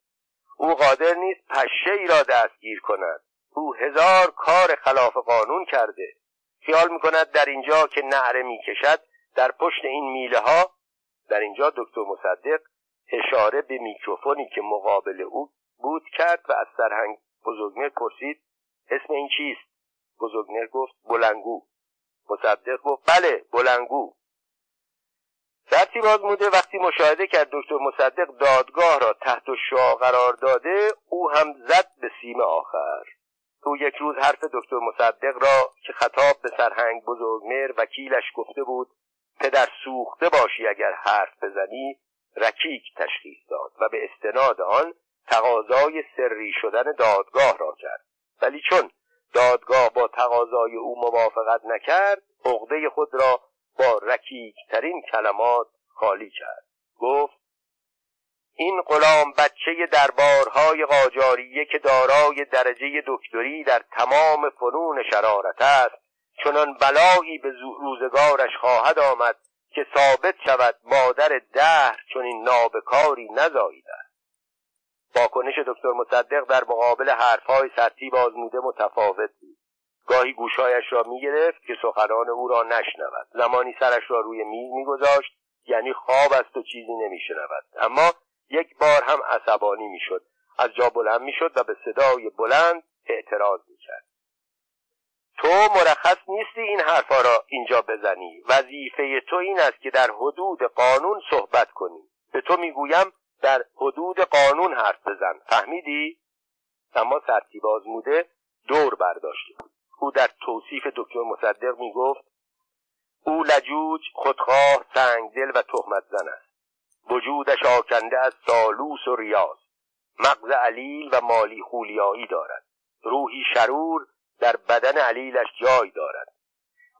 او قادر نیست پشه ای را دستگیر کند. او هزار کار خلاف قانون کرده. خیال می‌کند در اینجا که نعره می‌کشد در پشت این میله ها در اینجا دکتر مصدق اشاره به میکروفونی که مقابل او بود کرد و از سرهنگ بزرگمر پرسید اسم این چیست؟ بزرگمر گفت بلنگو. مصدق گفت بله بلنگو. سرتی بازموده وقتی مشاهده کرد دکتر مصدق دادگاه را تحت شعا قرار داده او هم زد به سیم آخر. او یک روز حرف دکتر مصدق را که خطاب به سرهنگ بزرگمر وکیلش گفته بود پدر سوخته باشی اگر حرف بزنی رکیک تشخیص داد و به استناد آن تقاضای سری شدن دادگاه را کرد. ولی چون دادگاه با تقاضای او موافقت نکرد عقده خود را با رکیک ترین کلمات خالی کرد. گفت این غلام بچه دربارهای قاجاریه که دارای درجه دکتری در تمام فنون شرارت است چنان بلایی به روزگارش خواهد آمد که ثابت شود مادر دهر چون این نابکاری نزاییده واکنش دکتر مصدق در مقابل حرفهای سرتیب آزموده متفاوت بود. گاهی گوشهایش را می‌گرفت که سخنان او را نشنود. زمانی سرش را روی میز میگذاشت یعنی خواب است و چیزی نمیشنود. اما یک بار هم عصبانی می‌شد. از جا بلند می‌شد و به صدای بلند اعتراض می‌کرد. تو مرخص نیستی این حرفا را اینجا بزنی. وظیفه تو این است که در حدود قانون صحبت کنی. به تو می‌گویم در حدود قانون حرف بزن. فهمیدی؟ اما سرتیب آزموده دور برداشته بود. او در توصیف دکتر مصدق می‌گفت او لجوج خودخواه سنگدل و تهمت زن است. وجودش آکنده از سالوس و ریاض. مغز علیل و مالی خولیایی دارد. روحی شرور در بدن علیلش جای دارد.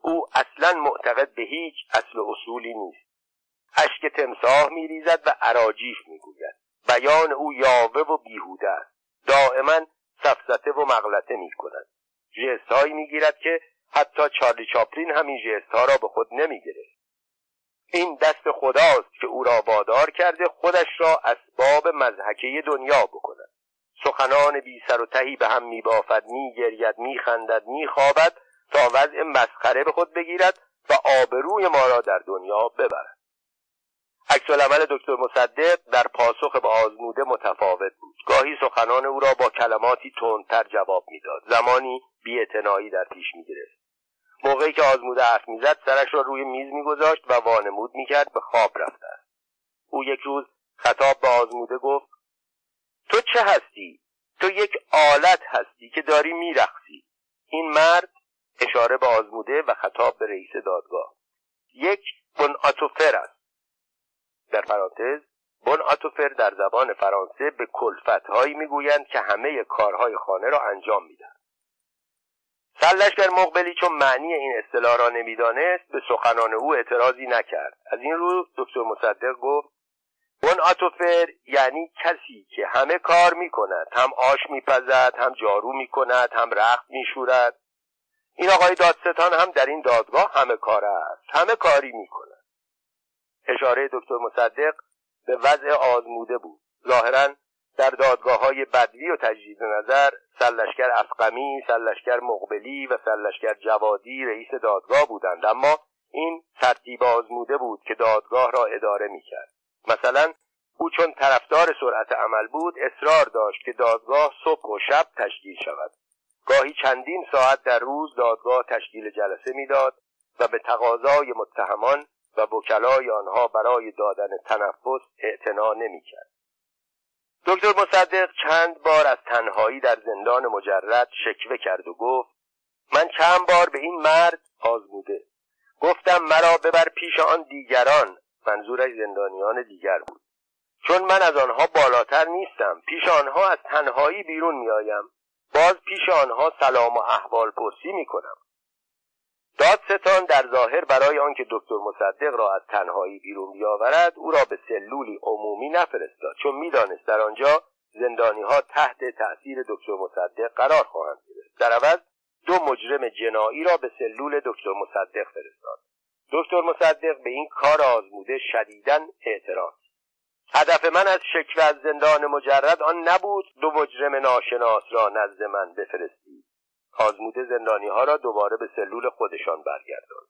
او اصلا معتقد به هیچ اصل و اصولی نیست. اشک تمساه میریزد و عراجیف می‌گوید. بیان او یاوه و بیهوده است. دائما سفسته و مغلطه می‌کند. جستهایی می‌گیرد که حتی چارلی چاپلین همین جست را به خود نمی‌گرفت. این دست خداست که او را وادار کرده خودش را اسباب مزحکه دنیا بکند. سخنان بی سر و تهی به هم میبافد میگرید میخندد میخوابد تا وضع مسخره به خود بگیرد و آبروی ما را در دنیا ببرد. عکس العمل دکتر مصدق در پاسخ به آزموده متفاوت بود. گاهی سخنان او را با کلماتی تندتر جواب می‌داد. زمانی بیاعتنایی در پیش می‌گرفت. موقعی که آزموده حرف می‌زد سرش را روی میز میگذاشت و وانمود می‌کرد به خواب رفته است او یک روز خطاب به آزموده گفت تو چه هستی؟ تو یک آلت هستی که داری میرخسی این مرد اشاره به آزموده و خطاب به رئیس دادگاه. یک بناتوفر است. در پرانتز بناتوفر در زبان فرانسه به کلفت هایی می‌گویند که همه کارهای خانه را انجام میدن سرلشکر مقبلی چون معنی این اصطلاح را نمی‌دانست به سخنان او اعتراضی نکرد. از این رو دکتر مصدق گفت اون آتوفر یعنی کسی که همه کار می کند هم آش میپزد هم جارو می کند هم رخت می شورد این آقای دادستان هم در این دادگاه همه کار است همه کاری می کند اشاره دکتر مصدق به وضع آزموده بود. ظاهرا در دادگاه های بدوی و تجدید نظر سلشکر افقمی، سلشکر مقبلی و سلشکر جوادی رئیس دادگاه بودند. اما این ترتیب آزموده بود که دادگاه را اداره می کرد. مثلا او چون طرفدار سرعت عمل بود اصرار داشت که دادگاه صبح و شب تشکیل شود. گاهی چندین ساعت در روز دادگاه تشکیل جلسه می‌داد و به تقاضای متهمان و وکلای آنها برای دادن تنفس اعتنا نمی‌کرد. دکتر مصدق چند بار از تنهایی در زندان مجرد شکوه کرد و گفت من چند بار به این مرد آزموده. گفتم مرا ببر پیش آن دیگران. منظورش زندانیان دیگر بود. چون من از آنها بالاتر نیستم پیش آنها از تنهایی بیرون میآیم. باز پیش آنها سلام و احوال پرسی می‌کنم. دادستان در ظاهر برای آنکه دکتر مصدق را از تنهایی بیرون بیاورد او را به سلولی عمومی نفرستاد چون می‌دانست در آنجا زندانی ها تحت تأثیر دکتر مصدق قرار خواهند گرفت. در عوض دو مجرم جنایی را به سلول دکتر مصدق فرستاد. دکتر مصدق به این کار آزموده شدیدا اعتراض هدف من از شکوه از زندان مجرد آن نبود دو مجرم ناشناس را نزد من بفرستید. آزموده زندانی ها را دوباره به سلول خودشان برگرداند.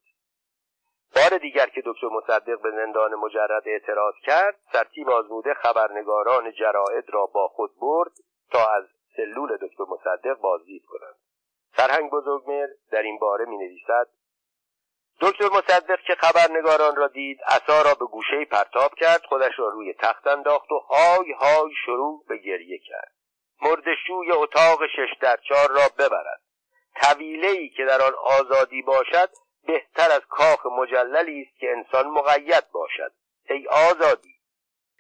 بار دیگر که دکتر مصدق به زندان مجرد اعتراض کرد سرتیب آزموده خبرنگاران جراید را با خود برد تا از سلول دکتر مصدق بازدید کنند. سرهنگ بزرگمر در این باره می نویسد دکتر مصدق که خبرنگاران را دید عصا را به گوشه پرتاب کرد خودش را روی تخت انداخت و های های شروع به گریه کرد. مردشوی اتاق شش در چار را ببرد. طویله ای که در آن آزادی باشد بهتر از کاخ مجللی است که انسان مقید باشد. ای آزادی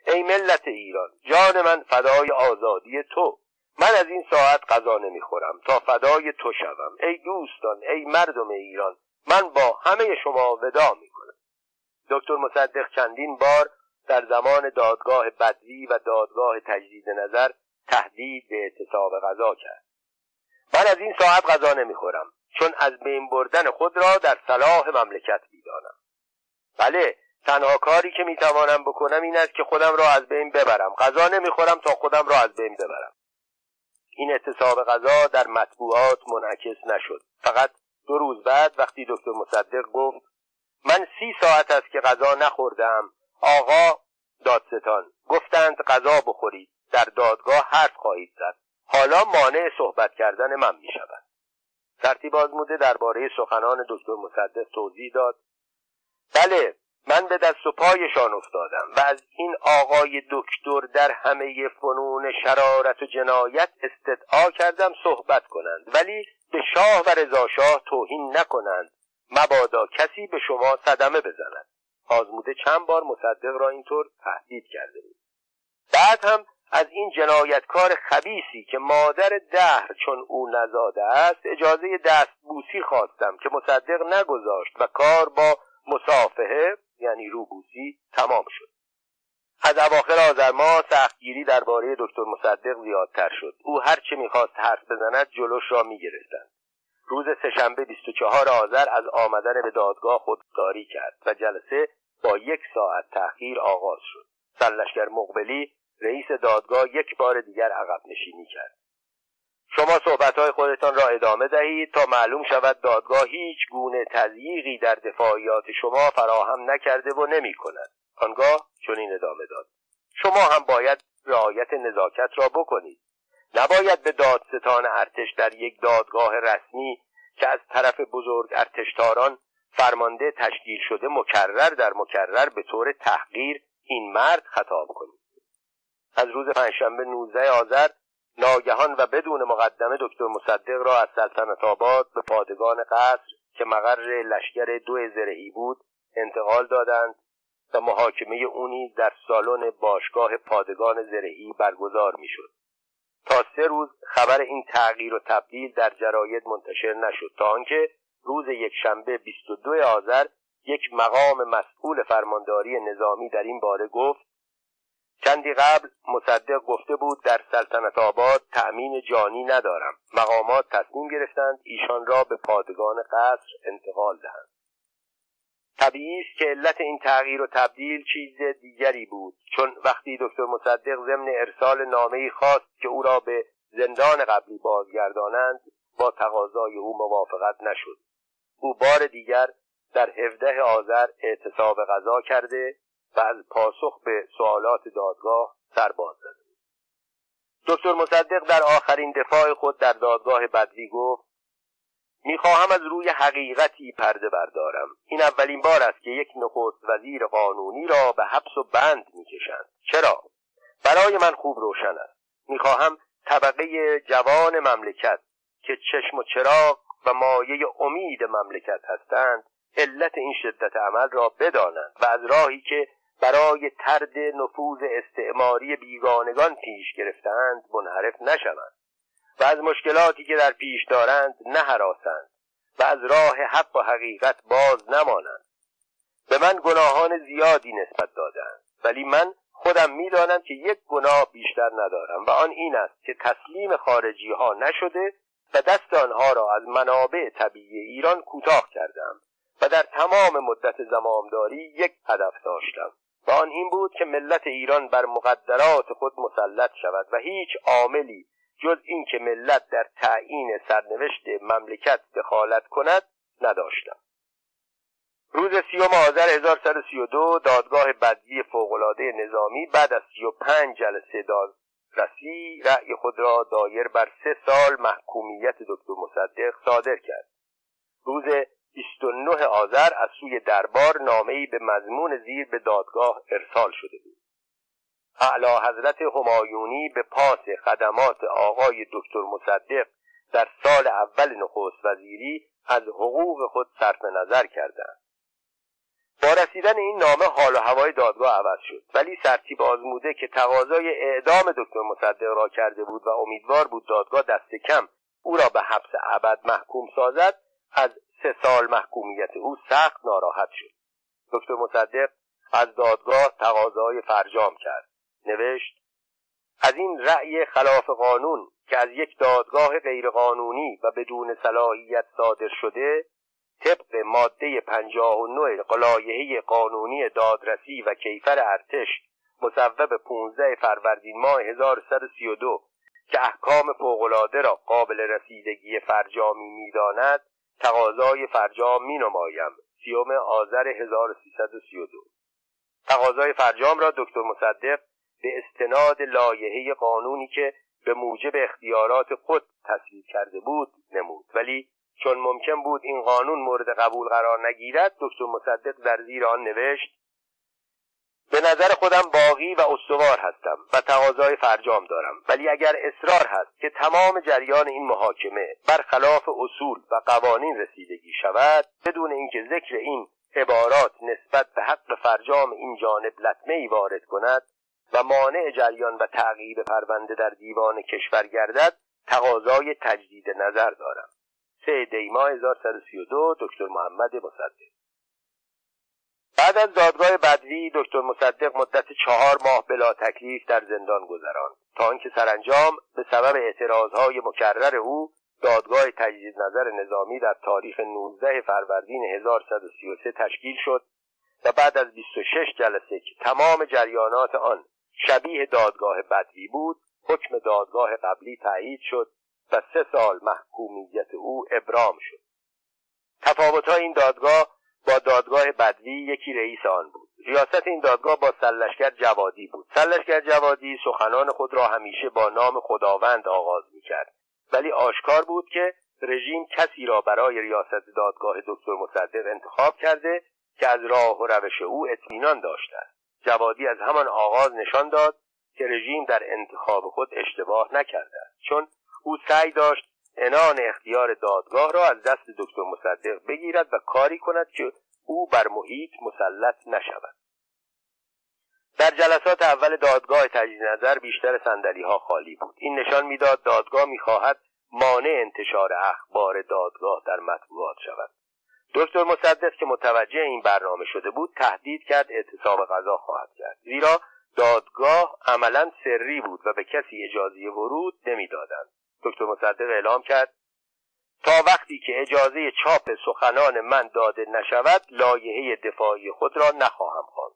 ای ملت ایران جان من فدای آزادی تو. من از این ساعت غذا نمی‌خورم تا فدای تو شوم. ای دوستان ای مردم ایران من با همه شما ودا می‌کنم. دکتر مصدق چندین بار در زمان دادگاه بدوی و دادگاه تجدید نظر تهدید به اعتصاب غذا کرد. من از این ساعت غذا نمی‌خورم چون از بین بردن خود را در صلاح مملکت می‌دانم. بله تنها کاری که می‌توانم بکنم این است که خودم را از بین ببرم. غذا نمی‌خورم تا خودم را از بین ببرم. این اعتصاب غذا در مطبوعات منعکس نشد. فقط دو روز بعد وقتی دکتر مصدق گفت من سی ساعت است که غذا نخوردم. آقا دادستان گفتند غذا بخورید. در دادگاه حرف خواهید زد. حالا مانع صحبت کردن من می شود ترتیب آزموده درباره سخنان دکتر مصدق توضیح داد. بله من به دست و پایشان افتادم و از این آقای دکتر در همه فنون شرارت و جنایت استدعا کردم صحبت کنند. ولی به شاه و رضاشاه توهین نکنند. مبادا کسی به شما صدمه بزند. آزموده چند بار مصدق را اینطور تهدید کرده بود. بعد هم از این جنایتکار خبیسی که مادر دهر چون او نزاده است اجازه دست بوسی خواستم که مصدق نگذاشت و کار با مصافحه یعنی روبوسی تمام شد. از اواخر آذر ماه سختگیری درباره دکتر مصدق زیادتر شد. او هر چه می‌خواست حرف بزند جلوش را می‌گرفتند. روز سهشنبه 24 آذر از آمدن به دادگاه خودداری کرد و جلسه با یک ساعت تأخیر آغاز شد. سرلشکر مقبلی رئیس دادگاه یک بار دیگر عقب نشینی کرد. شما صحبتهای خودتان را ادامه دهید تا معلوم شود دادگاه هیچ گونه تضییقی در دفاعیات شما فراهم نکرده و نمی کند آنگاه چنین ادامه داد. شما هم باید رعایت نزاکت را بکنید. نباید به دادستان ارتش در یک دادگاه رسمی که از طرف بزرگ ارتشتاران فرمانده تشکیل شده مکرر در مکرر به طور تحقیر این مرد خطاب کنید. از روز پنجشنبه 19 آذر ناگهان و بدون مقدمه دکتر مصدق را از سلطنت آباد به پادگان قصر که مقر لشکر دو زرهی بود انتقال دادند و محاکمه او نیز در سالن باشگاه پادگان زرهی برگزار می‌شد. تا سه روز خبر این تغییر و تبدیل در جراید منتشر نشد تا آنکه روز یکشنبه 22 آذر یک مقام مسئول فرمانداری نظامی در این باره گفت چندی قبل مصدق گفته بود در سلطنت آباد تأمین جانی ندارم. مقامات تصمیم گرفتند ایشان را به پادگان قصر انتقال دهند. طبیعی است که علت این تغییر و تبدیل چیز دیگری بود چون وقتی دکتر مصدق ضمن ارسال نامهای خواست که او را به زندان قبلی بازگردانند با تقاضای او موافقت نشد. او بار دیگر در 17 آذر اعتصاب غذا کرده و از پاسخ به سوالات دادگاه سر باز زده دکتر مصدق در آخرین دفاع خود در دادگاه بدوی گفت می‌خواهم از روی حقیقتی پرده بردارم. این اولین بار است که یک نخست وزیر قانونی را به حبس و بند می‌کشند. چرا؟ برای من خوب روشن است. می‌خواهم طبقه جوان مملکت که چشم و چراغ و مایه امید مملکت هستند علت این شدت عمل را بدانند و از راهی که برای ترد نفوذ استعماری بیگانگان پیش گرفتند منحرف نشوند و از مشکلاتی که در پیش دارند نهراسند و از راه حق و حقیقت باز نمانند. به من گناهان زیادی نسبت دادند ولی من خودم می‌دانم که یک گناه بیشتر ندارم و آن این است که تسلیم خارجی ها نشده و دست آنها را از منابع طبیعی ایران کوتاه کردم و در تمام مدت زمامداری یک هدف داشتم. و آن این بود که ملت ایران بر مقدرات خود مسلط شود و هیچ عاملی جز اینکه ملت در تعیین سرنوشت مملکت دخالت کند نداشتم. روز سیوم آذر 1132 دادگاه بدوی فوقالعاده نظامی بعد از 35 جلسه دادرسی رأی خود را دایر بر سه سال محکومیت دکتر مصدق صادر کرد. روز 29 آذر از سوی دربار نامه‌ای به مضمون زیر به دادگاه ارسال شده بود. اعلی حضرت همایونی به پاس خدمات آقای دکتر مصدق در سال اول نخست وزیری از حقوق خود صرف نظر کردند. با رسیدن این نامه حال و هوای دادگاه عوض شد ولی سرتیب آزموده که تقاضای اعدام دکتر مصدق را کرده بود و امیدوار بود دادگاه دست کم او را به حبس ابد محکوم سازد از سه سال محکومیت او سخت ناراحت شد. دکتر مصدق از دادگاه تقاضای فرجام کرد. نوشت از این رأی خلاف قانون که از یک دادگاه غیرقانونی و بدون صلاحیت صادر شده طبق ماده 59 قلایحه قانونی دادرسی و کیفر ارتش مصوب 15 فروردین ماه 1132 که احکام فوقالعاده را قابل رسیدگی فرجامی می‌داند تقاضای فرجام می نمایم سیوم آذر 1332 تقاضای فرجام را دکتر مصدق به استناد لایحه قانونی که به موجب اختیارات خود تصویب کرده بود نمود. ولی چون ممکن بود این قانون مورد قبول قرار نگیرد دکتر مصدق در زیر آن نوشت به نظر خودم باقی و استوار هستم و تقاضای فرجام دارم. ولی اگر اصرار هست که تمام جریان این محاکمه برخلاف اصول و قوانین رسیدگی شود بدون اینکه ذکر این عبارات نسبت به حق فرجام این جانب لطمه ای وارد کند و مانع جریان و تعقیب پرونده در دیوان کشور گردد تقاضای تجدید نظر دارم. سه دیما 1132 دکتر محمد مصدق. بعد از دادگاه بدوی دکتر مصدق مدت چهار ماه بلا تکلیف در زندان گذراند تا آنکه سرانجام به سبب اعتراضهای مکرر او دادگاه تجدید نظر نظامی در تاریخ 19 فروردین 1133 تشکیل شد و بعد از 26 جلسه که تمام جریانات آن شبیه دادگاه بدوی بود حکم دادگاه قبلی تایید شد و سه سال محکومیت او ابرام شد. تفاوت این دادگاه با دادگاه بدوی یکی رئیس آن بود. ریاست این دادگاه با سلشگر جوادی بود. سلشگر جوادی سخنان خود را همیشه با نام خداوند آغاز می‌کرد. ولی آشکار بود که رژیم کسی را برای ریاست دادگاه دکتر مصدق انتخاب کرده که از راه و روش او اطمینان داشته است. جوادی از همان آغاز نشان داد که رژیم در انتخاب خود اشتباه نکرده است. چون او سعی داشت انان اختیار دادگاه را از دست دکتر مصدق بگیرد و کاری کند که او بر محیط مسلط نشود. در جلسات اول دادگاه تجدید نظر بیشتر سندلی ها خالی بود. این نشان می‌داد دادگاه می‌خواهد مانع انتشار اخبار دادگاه در مطبوعات شود. دکتر مصدق که متوجه این برنامه شده بود تهدید کرد اعتصاب غذا خواهد کرد. زیرا دادگاه عملا سری بود و به کسی اجازه ورود نمی‌دادند. دکتر مصدق اعلام کرد تا وقتی که اجازه چاپ سخنان من داده نشود لایحه دفاعی خود را نخواهم خواند.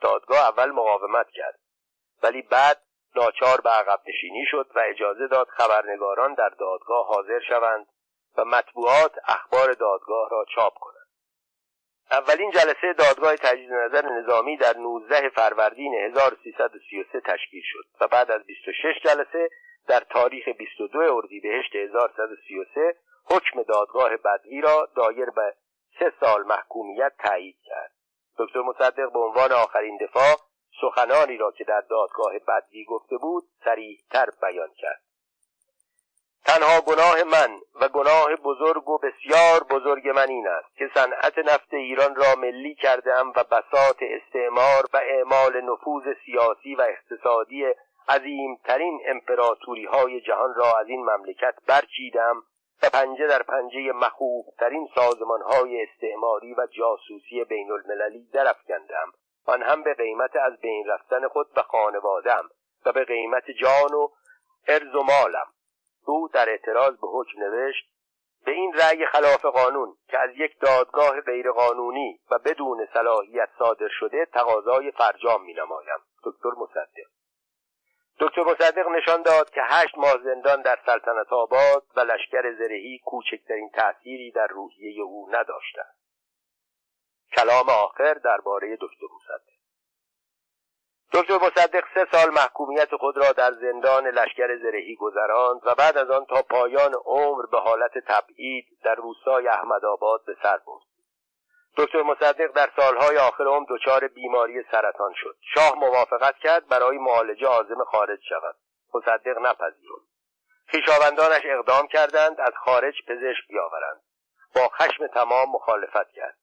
دادگاه اول مقاومت کرد ولی بعد ناچار به عقب نشینی شد و اجازه داد خبرنگاران در دادگاه حاضر شوند و مطبوعات اخبار دادگاه را چاپ کنند. اولین جلسه دادگاه تجدید نظر نظامی در 19 فروردین 1333 تشکیل شد و بعد از 26 جلسه در تاریخ 22 اردیبهشت 1133 حکم دادگاه بدوی را دایر به سه سال محکومیت تایید کرد. دکتر مصدق به عنوان آخرین دفاع سخنانی را که در دادگاه بدوی گفته بود سریعتر بیان کرد. تنها گناه من و گناه بزرگ و بسیار بزرگ من این است که صنعت نفت ایران را ملی کردم و بساط استعمار و اعمال نفوذ سیاسی و اقتصادی عظیمترین امپراتوری های جهان را از این مملکت برچیدم و پنجه در پنجه مخوفترین سازمان های استعماری و جاسوسی بین المللی درفکندم آن هم به قیمت از بین رفتن خود و خانوادم و به قیمت جان و ارز و مالم. او در اعتراض به حکم نوشت به این رأی خلاف قانون که از یک دادگاه غیرقانونی و بدون صلاحیت صادر شده تقاضای فرجام می نمایم دکتر مصدق. دکتر مصدق نشان داد که هشت ماه زندان در سلطنت آباد و لشکر زرهی کوچکترین تأثیری در روحیه او نداشته کلام آخر درباره دکتر مصدق. دکتر مصدق سه سال محکومیت خود را در زندان لشکر زرهی گذراند و بعد از آن تا پایان عمر به حالت تبعید در روستای احمدآباد به سر برد. دکتر مصدق در سالهای آخر عمر دچار بیماری سرطان شد. شاه موافقت کرد برای معالجه عازم خارج شود. مصدق نپذیرفت. خویشاوندانش اقدام کردند از خارج پزشک بیاورند. با خشم تمام مخالفت کرد.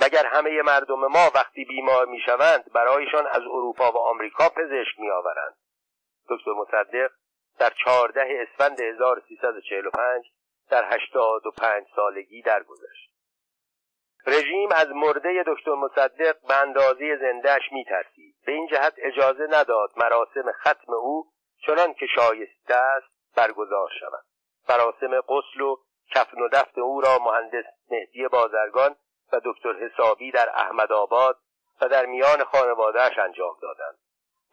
مگر همه مردم ما وقتی بیمار می‌شوند برایشان از اروپا و آمریکا پزشک میآورند؟ دکتر مصدق در چهارده اسفند 1345 در هشتاد و پنج سالگی درگذشت. رژیم از مرده دکتر مصدق به اندازه زندهش میترسید. به این جهت اجازه نداد مراسم ختم او چنان که شایسته است برگزار شود. مراسم غسل و کفن و دفن او را مهندس مهدی بازرگان و دکتر حسابی در احمدآباد و در میان خانوادهش انجام دادند.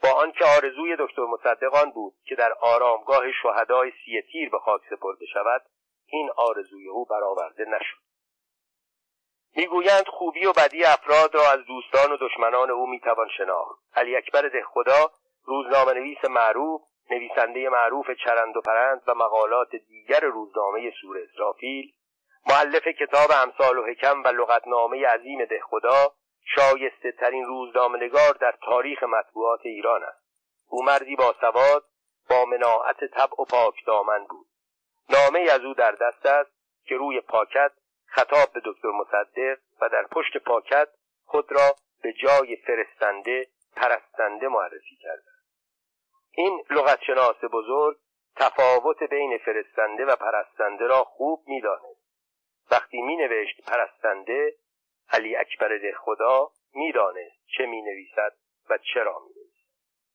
با آنکه آرزوی دکتر مصدقان بود که در آرامگاه شهدای سی تیر به خاک سپرده شود این آرزوی او برآورده نشد. می‌گویند خوبی و بدی افراد را از دوستان و دشمنان او می‌توان شناخت. علی اکبر دهخدا روزنامه نویس معروف نویسنده معروف چرند و پرند و مقالات دیگر روزنامه سور اسرافیل معلف کتاب امثال و حکم و لغتنامه عظیم دهخدا شایسته ترین روزنامهنگار در تاریخ مطبوعات ایران است. او مردی با سواد با مناعت طبع و پاک دامن بود. نامه از او در دست است که روی پاکت خطاب به دکتر مصدق و در پشت پاکت خود را به جای فرستنده پرستنده معرفی کرده این لغتشناس بزرگ تفاوت بین فرستنده و پرستنده را خوب می‌دانست وقتی می نوشت پرستنده علی اکبر خدا می‌دانست چه می نویسد و چرا می